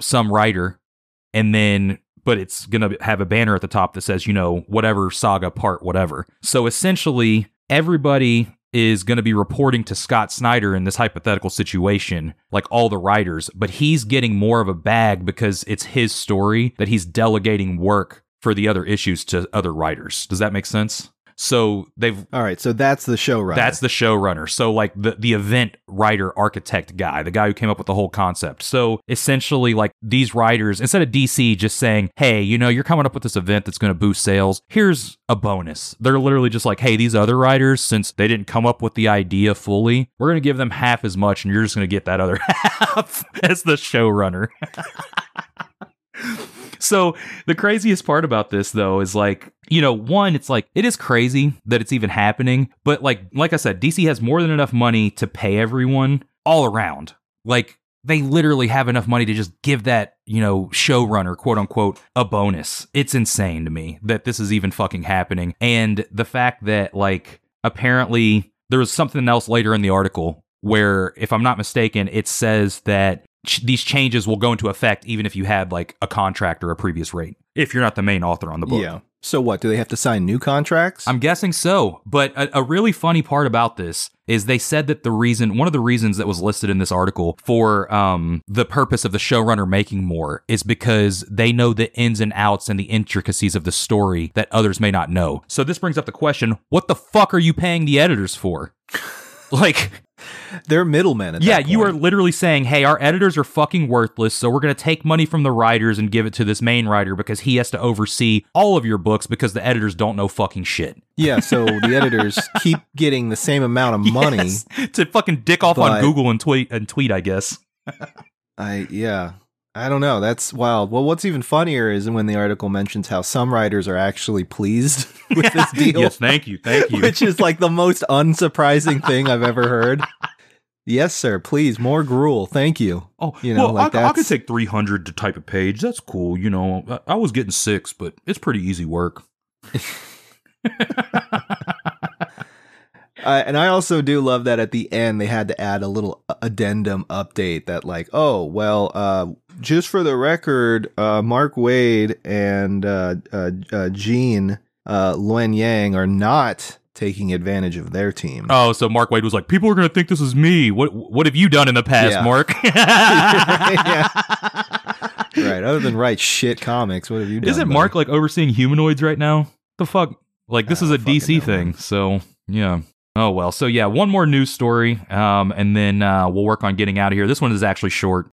some writer, and then, but it's going to have a banner at the top that says, you know, whatever saga part, whatever. So essentially, everybody is going to be reporting to Scott Snyder in this hypothetical situation, like all the writers, but he's getting more of a bag because it's his story that he's delegating work for the other issues to other writers. Does that make sense? So they've All right, so that's the showrunner. that's the showrunner. So like the the event writer architect guy, the guy who came up with the whole concept. So essentially like these writers instead of DC just saying, "Hey, you know, you're coming up with this event that's going to boost sales. Here's a bonus." They're literally just like, "Hey, these other writers since they didn't come up with the idea fully, we're going to give them half as much and you're just going to get that other half as the showrunner." So the craziest part about this though is like, you know, one, it's like it is crazy that it's even happening, but like like I said, DC has more than enough money to pay everyone all around. Like they literally have enough money to just give that, you know, showrunner, quote unquote, a bonus. It's insane to me that this is even fucking happening. And the fact that like apparently there was something else later in the article where if I'm not mistaken, it says that ch- these changes will go into effect even if you had like a contract or a previous rate. If you're not the main author on the book. Yeah. So what? Do they have to sign new contracts? I'm guessing so. But a, a really funny part about this is they said that the reason, one of the reasons that was listed in this article for um, the purpose of the showrunner making more is because they know the ins and outs and the intricacies of the story that others may not know. So this brings up the question what the fuck are you paying the editors for? like, They're middlemen. At yeah, you are literally saying, hey, our editors are fucking worthless, so we're going to take money from the writers and give it to this main writer because he has to oversee all of your books because the editors don't know fucking shit. Yeah. So the editors keep getting the same amount of money. Yes, to fucking dick off on Google and tweet and tweet, I guess. I yeah. I don't know. That's wild. Well, what's even funnier is when the article mentions how some writers are actually pleased with this deal. yes, thank you, thank you. which is like the most unsurprising thing I've ever heard. Yes, sir. Please, more gruel. Thank you. oh, you know, well, like I, I could take three hundred to type a page. That's cool. You know, I, I was getting six, but it's pretty easy work. Uh, and I also do love that at the end they had to add a little addendum update that like, oh well, uh, just for the record, uh, Mark Waid and uh, uh, uh, Gene uh, Luen Yang are not taking advantage of their team. Oh, so Mark Waid was like, people are gonna think this is me. What What have you done in the past, Yeah. Mark? Yeah. right. Other than write shit comics, what have you done? Isn't buddy? Mark like overseeing humanoids right now? The fuck? Like this I is a DC thing, so yeah. Oh well. So yeah, one more news story, um, and then uh, we'll work on getting out of here. This one is actually short.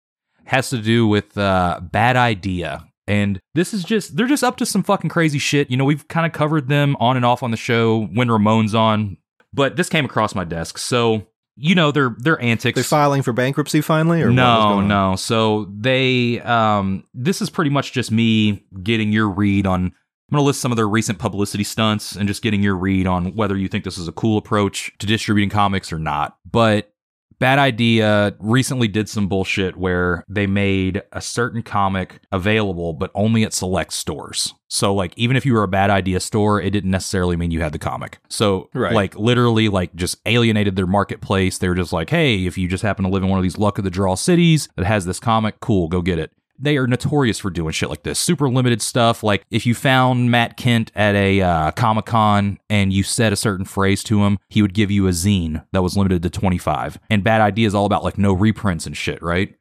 Has to do with uh, bad idea. And this is just, they're just up to some fucking crazy shit. You know, we've kind of covered them on and off on the show when Ramon's on, but this came across my desk. So, you know, their their antics. They're filing for bankruptcy finally, or no, no. So they, um, this is pretty much just me getting your read on. I'm going to list some of their recent publicity stunts and just getting your read on whether you think this is a cool approach to distributing comics or not. But Bad Idea recently did some bullshit where they made a certain comic available, but only at select stores. So, like, even if you were a Bad Idea store, it didn't necessarily mean you had the comic. So, Right. like, literally, like, just alienated their marketplace. They were just like, hey, if you just happen to live in one of these luck of the draw cities that has this comic, cool, go get it. They are notorious for doing shit like this. Super limited stuff. Like if you found Matt Kindt at a uh, Comic Con and you said a certain phrase to him, he would give you a zine that was limited to 25. And Bad Idea is all about like no reprints and shit, right?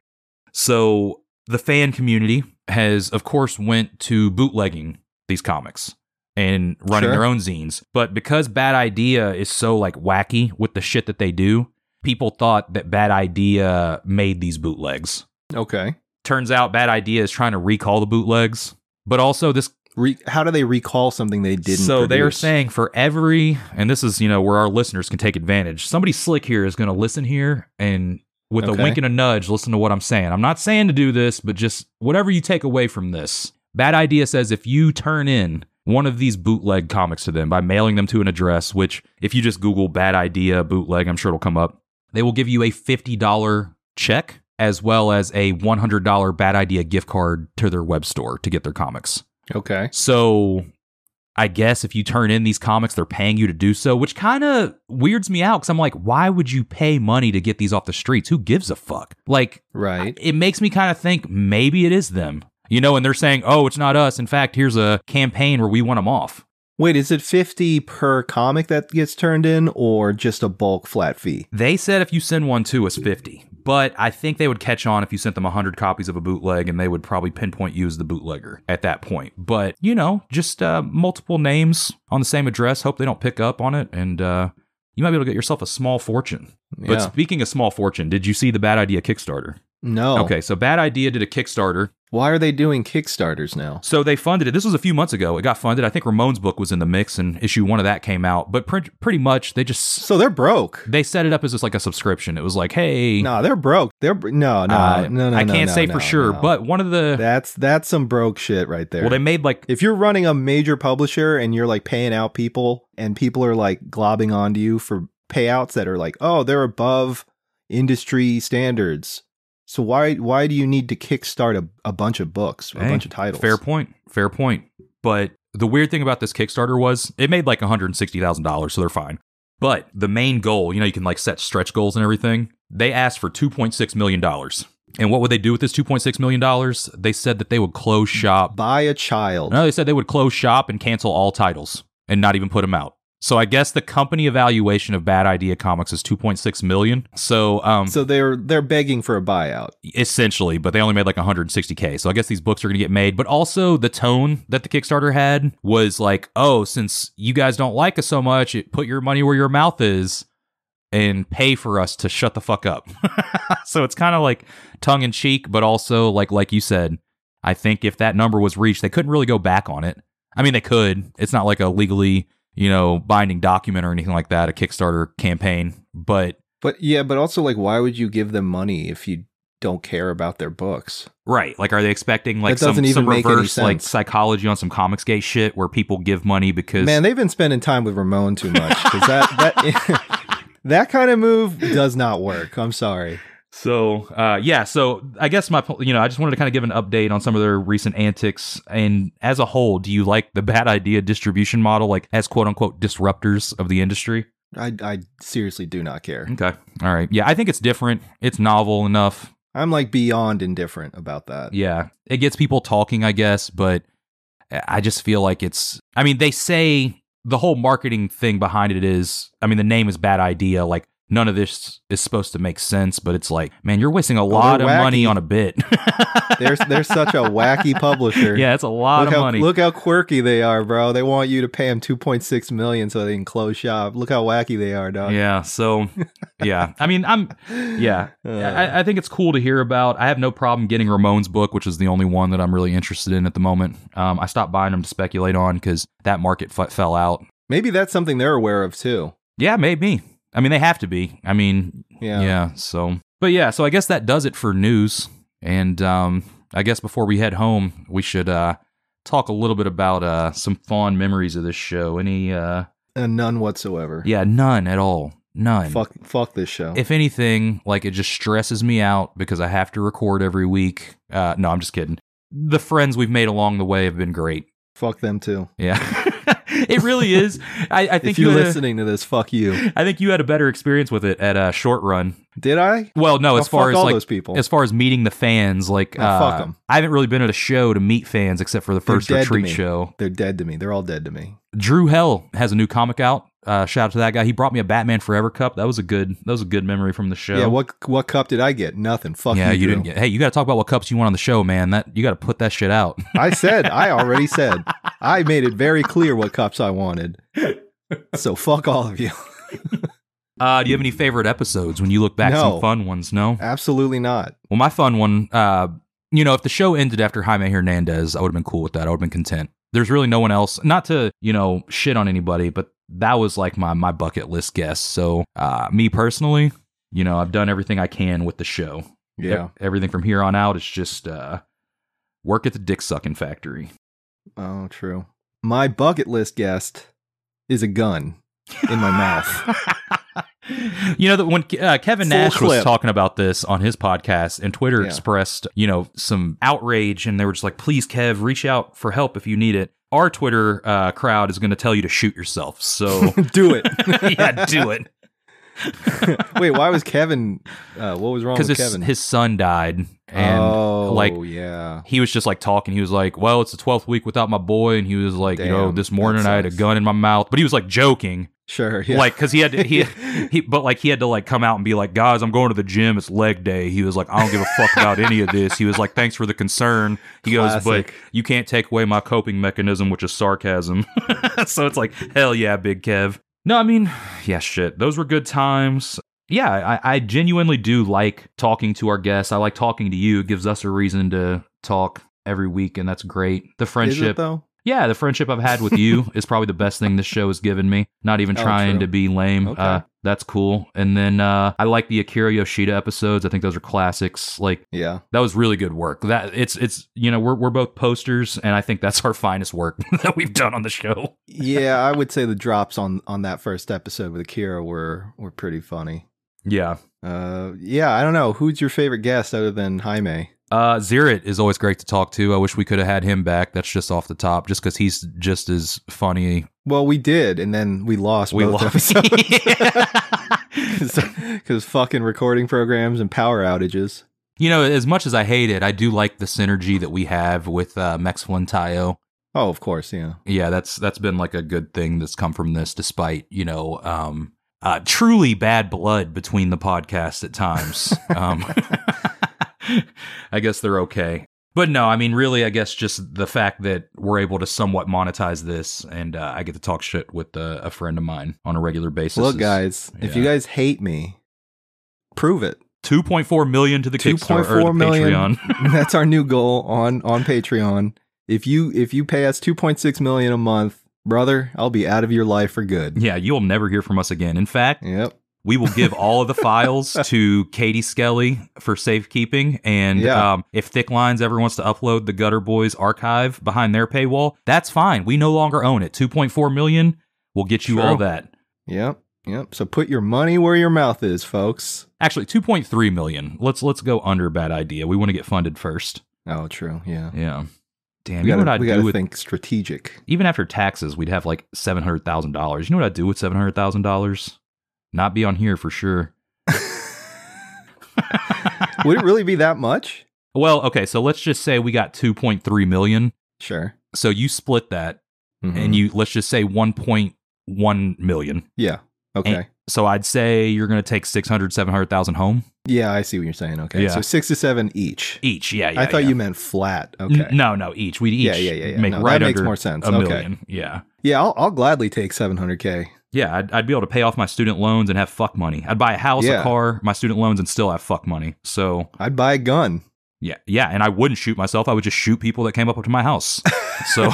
So the fan community has, of course, went to bootlegging these comics and running Sure. their own zines. But because Bad Idea is so like wacky with the shit that they do, people thought that Bad Idea made these bootlegs. Okay. Turns out Bad Idea is trying to recall the bootlegs, but also this Re- how do they recall something they didn't? so they are saying for every, and this is you know where our listeners can take advantage. Somebody slick here is going to listen here and with a wink and a nudge, listen to what I'm saying. I'm not saying to do this, but just whatever you take away from this. Bad idea says if you turn in one of these bootleg comics to them by mailing them to an address, which if you just Google bad idea bootleg, I'm sure it'll come up. They will give you a fifty dollar check as well as a one hundred dollar bad idea gift card to their web store to get their comics. Okay. So I guess if you turn in these comics, they're paying you to do so, which kind of weirds me out because I'm like, why would you pay money to get these off the streets? Who gives a fuck? Like, Right. it makes me kind of think maybe it is them, you know, and they're saying, oh, it's not us. In fact, here's a campaign where we want them off. Wait, is it 50 per comic that gets turned in or just a bulk flat fee? They said if you send one to us, 50. But I think they would catch on if you sent them 100 copies of a bootleg and they would probably pinpoint you as the bootlegger at that point. But, you know, just uh, multiple names on the same address. Hope they don't pick up on it. And uh, you might be able to get yourself a small fortune. But speaking of small fortune, did you see the Bad Idea Kickstarter? No. Okay, so Bad Idea did a Kickstarter. Why are they doing Kickstarters now? So they funded it. This was a few months ago. It got funded. I think Ramon's book was in the mix and issue one of that came out. But pre- pretty much they just So they're broke. they set it up as just like a subscription. It was like, hey, No, they're broke. They're br- no, no, Uh, no, no. I no, can't no, say no, for sure, but one of the that's that's some broke shit right there. well, they made like if you're running a major publisher and you're like paying out people and people are like globbing onto you for payouts that are like, oh, they're above industry standards. So why why do you need to kickstart a, a bunch of books, a bunch of titles? Fair point. Fair point. But the weird thing about this Kickstarter was it made like $160,000, so they're fine. But the main goal, you know, you can like set stretch goals and everything. They asked for $2.6 million. And what would they do with this $2.6 million? They said that they would close shop. Buy a child. No, they said they would close shop and cancel all titles and not even put them out. So I guess the company evaluation of Bad Idea Comics is 2.6 million. So um So they're they're begging for a buyout. essentially, but they only made like 160k. So I guess these books are going to get made. But also the tone that the Kickstarter had was like, "Oh, since you guys don't like us so much, it, put your money where your mouth is and pay for us to shut the fuck up." so it's kind of like tongue in cheek, but also like like you said, I think if that number was reached, they couldn't really go back on it. I mean, they could. It's not like a legally, you know, binding document or anything like that, a Kickstarter campaign, but But yeah, but also like why would you give them money if you don't care about their books? Right. Like, are they expecting like That some, some reverse like psychology on some comics gate shit where people give money because Man, they've been spending time with Ramon too much that that that kind of move does not work. I'm sorry. So uh yeah, so I guess my you know, I just wanted to kind of give an update on some of their recent antics and as a whole, do you like the bad idea distribution model like as quote unquote disruptors of the industry? I I seriously do not care. Okay. All right. Yeah, I think it's different. It's novel enough. I'm like beyond indifferent about that. Yeah. It gets people talking, I guess, but I just feel like it's I mean, they say the whole marketing thing behind it is I mean, the name is bad idea, like none of this is supposed to make sense, but it's like, man, you're wasting a lot of they're money on a bit. They're they're such a wacky publisher. yeah, it's a lot look of how, money. Look how quirky they are, bro. They want you to pay them 2.6 million so they can close shop. Look how wacky they are, dog. Yeah. So, yeah. I mean, I'm, yeah. Uh. I, I think it's cool to hear about. I have no problem getting Ramon's book, which is the only one that I'm really interested in at the moment. Um, I stopped buying them to speculate on because that market f- fell out. Maybe that's something they're aware of too. Yeah, maybe. I mean, they have to be. I mean, Yeah. yeah. So, but yeah. So I guess that does it for news. And um, I guess before we head home, we should uh talk a little bit about uh some fond memories of this show. Any uh, And none whatsoever. yeah, none at all. None. Fuck fuck this show. If anything, like it just stresses me out because I have to record every week. Uh, no, I'm just kidding. The friends we've made along the way have been great. fuck them too. Yeah, it really is. I, I think If you're you a- listening to this, fuck you. I think you had a better experience with it at a Short Run. Did I? Well, no, as far as all like those people. as far as meeting the fans, like Oh, uh, fuck 'em. I haven't really been at a show to meet fans except for the first retreat show. They're dead to me. They're all dead to me. Drew Hell has a new comic out. Uh, shout out to that guy. He brought me a Batman Forever cup. That was a good. That was a good memory from the show. Yeah. What what cup did I get? Nothing. Fuck yeah, you. Drew. didn't get. Hey, you got to talk about what cups you want on the show, man. That you got to put that shit out. I said. I already said. I made it very clear what cups I wanted. So fuck all of you. Uh, do you have any favorite episodes when you look back? No. Some fun ones. No. Absolutely not. Well, my fun one. Uh, you know, if the show ended after Jaime Hernandez, I would have been cool with that. I would have been content. There's really no one else. Not to you know shit on anybody, but that was like my my bucket list guest. So, uh, me personally, you know, I've done everything I can with the show. Yeah. E- everything from here on out is just uh, work at the dick sucking factory. Oh, true. My bucket list guest is a gun in my mouth. you know that when uh, Kevin Full Nash was talking about this on his podcast, and Twitter Yeah. expressed, you know, some outrage, and they were just like, "Please, Kev, reach out for help if you need it." Our Twitter uh, crowd is going to tell you to shoot yourself. So Do it. yeah, do it Wait, why was Kevin? Uh, what was wrong with because his Kevin? his son died, and oh, like yeah. he was just like talking. He was like, "Well, it's the twelfth week without my boy," and he was like, "You know, this morning I had a gun in my mouth," but he was like joking. Sure. Yeah. like because he had to, he he but like he had to like come out and be like guys i'm going to the gym. It's leg day. He was like i don't give a fuck about any of this. He was like thanks for the concern. He goes but you can't take away my coping mechanism which is sarcasm. So it's like hell yeah big kev. No i mean yeah shit. Those were good times. Yeah I, I genuinely do like talking to our guests. I like talking to you. It gives us a reason to talk every week and that's great. The friendship though? Yeah, the friendship I've had with you is probably the best thing this show has given me. Not even Oh, trying true. to be lame. Okay. Uh, that's cool. And then uh, I like the Akira Yoshida episodes. I think those are classics. Like Yeah. that was really good work. That it's it's you know we're we're both posters, and I think that's our finest work that we've done on the show. Yeah, I would say the drops on on that first episode with Akira were were pretty funny. Yeah. Uh, yeah, I don't know who's your favorite guest other than Jaime. Uh, Zirit is always great to talk to. I wish we could have had him back. That's just off the top, just because he's just as funny. Well, we did, and then we lost We lost. because fucking recording programs and power outages. You know, as much as I hate it, I do like the synergy that we have with uh, Mex Tayo. Oh, of course, yeah. Yeah, that's that's been like a good thing that's come from this, despite you know, um, uh, truly bad blood between the podcasts at times. um, I guess they're okay. But no, I mean, really, I guess just the fact that we're able to somewhat monetize this, and uh, I get to talk shit with uh, a friend of mine on a regular basis. Look, is- guys, if you guys hate me, prove it. 2.4 million to the Two Kickstarter point or the. Patreon. That's our new goal on on Patreon. If you if you pay us two point six million a month, brother, I'll be out of your life for good. yeah, you'll never hear from us again. In fact, Yep. We will give all of the files to Katie Skelly for safekeeping. And Yeah. um, if Thick Lines ever wants to upload the Gutter Boys archive behind their paywall, that's fine. We no longer own it. 2.4 million, we'll get you True. all that. Yep. Yep. So put your money where your mouth is, folks. Actually, 2.3 million. Let's let's go under bad idea. We want to get funded first. Oh, true. Yeah. Yeah. Damn, we you know gotta, what I'd we do with think strategic. even after taxes, we'd have like seven hundred thousand dollars. You know what I'd do with seven hundred thousand dollars? Not be on here for sure. Would it really be that much? Well, okay, so let's just say we got two point three million. Sure. So you split that, Mhm. and you let's just say one point one million. yeah. Okay. And- so I'd say you're going to take 600, 700,000 home yeah, I see what you're saying. Okay. Yeah. So six to seven each. each. Yeah, yeah. I thought yeah. you meant flat. N- Okay. No, no, each. We'd each Yeah, yeah, yeah, yeah. make No, that right makes under more sense. a Okay. million. Yeah. Yeah, I'll, I'll gladly take 700k. Yeah, I'd, I'd be able to pay off my student loans and have fuck money. I'd buy a house, Yeah. a car, my student loans, and still have fuck money. So I'd buy a gun. Yeah, yeah, and I wouldn't shoot myself. I would just shoot people that came up to my house. So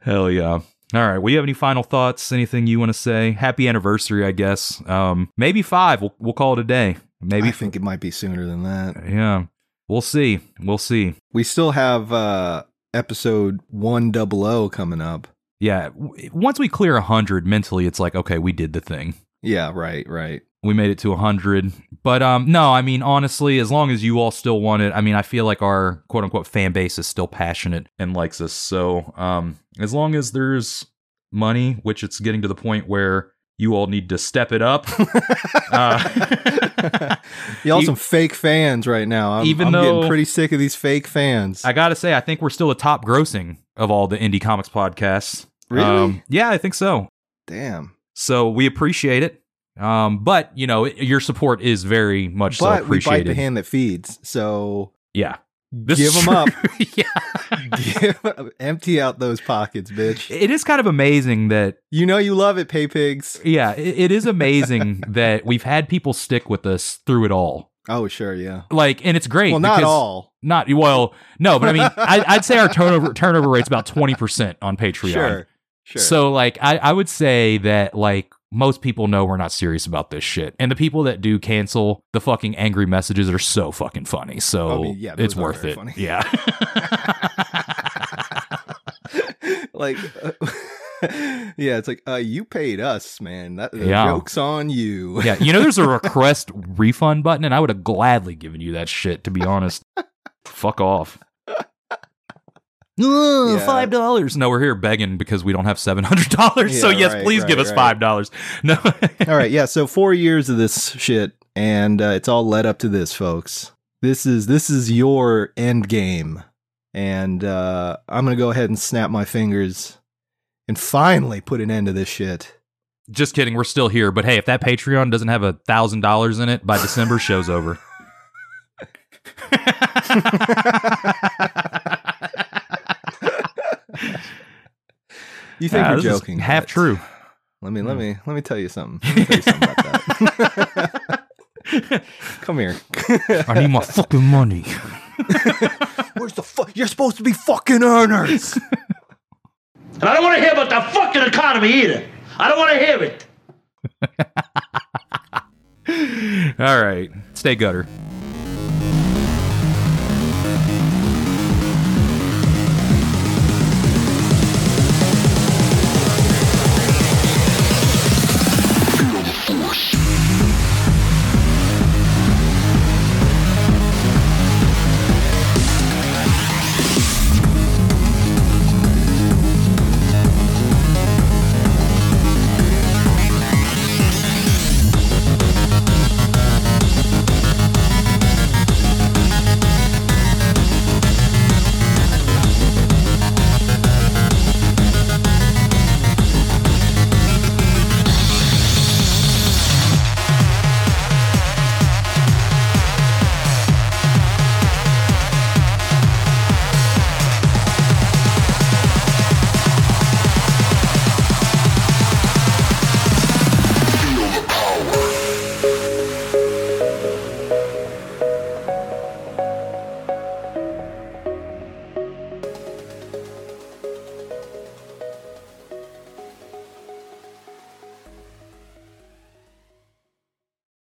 Hell yeah. All right. Well, you have any final thoughts? Anything you want to say? Happy anniversary, I guess. Um, maybe five. We'll we'll call it a day. Maybe. I think it might be sooner than that. yeah. We'll see. We'll see. We still have uh episode 100 coming up. Yeah. Once we clear hundred mentally, it's like okay, we did the thing. Yeah, right, right. we made it to 100 but um no i mean honestly as long as you all still want it i mean i feel like our quote unquote fan base is still passionate and likes us so um as long as there's money which it's getting to the point where you all need to step it up uh, Y'all You- some fake fans right now. I'm, Even I'm though- getting pretty sick of these fake fans. i gotta say i think we're still the top grossing of all the indie comics podcasts Really? yeah i think so Damn. so we appreciate it um but you know your support is very much so But we bite appreciated the hand that feeds. So yeah This give them up. yeah Give, empty out those pockets, bitch. It is kind of amazing that, You know you love it, pay pigs. yeah, it, it is amazing that we've had people stick with us through it all. Oh, sure, yeah. Like, and it's great. Well, not all. Not well, no, but I mean, I, I'd say our turnover turnover rate's about twenty percent on Patreon. Sure. Sure. So, like, I, I would say that like most people know we're not serious about this shit, and the people that do cancel the fucking angry messages are so fucking funny. So I mean, yeah, it's worth it. funny. Yeah. like uh, yeah, it's like uh you paid us, man. That the Yeah. joke's on you. yeah, you know, there's a request refund button, and I would have gladly given you that shit. To be honest, fuck off. Ugh, Yeah. Five dollars. No, we're here begging because we don't have seven hundred dollars. so yes, right, please give right, us right. five dollars. No. all right, yeah, so 4 years of this shit and uh, it's all led up to this, folks. This is this is your end game. And uh I'm going to go ahead and snap my fingers and finally put an end to this shit. Just kidding. We're still here. But hey, if that Patreon doesn't have a thousand dollars in it by December, show's over. You think you're this joking. Half true. Let me let hmm. me let me tell you something. Tell you something about that. Come here. I need my fucking money. Where's the fuck? You're supposed to be fucking earners. And I don't want to hear about the fucking economy either. I don't want to hear it. All right. Stay gutter.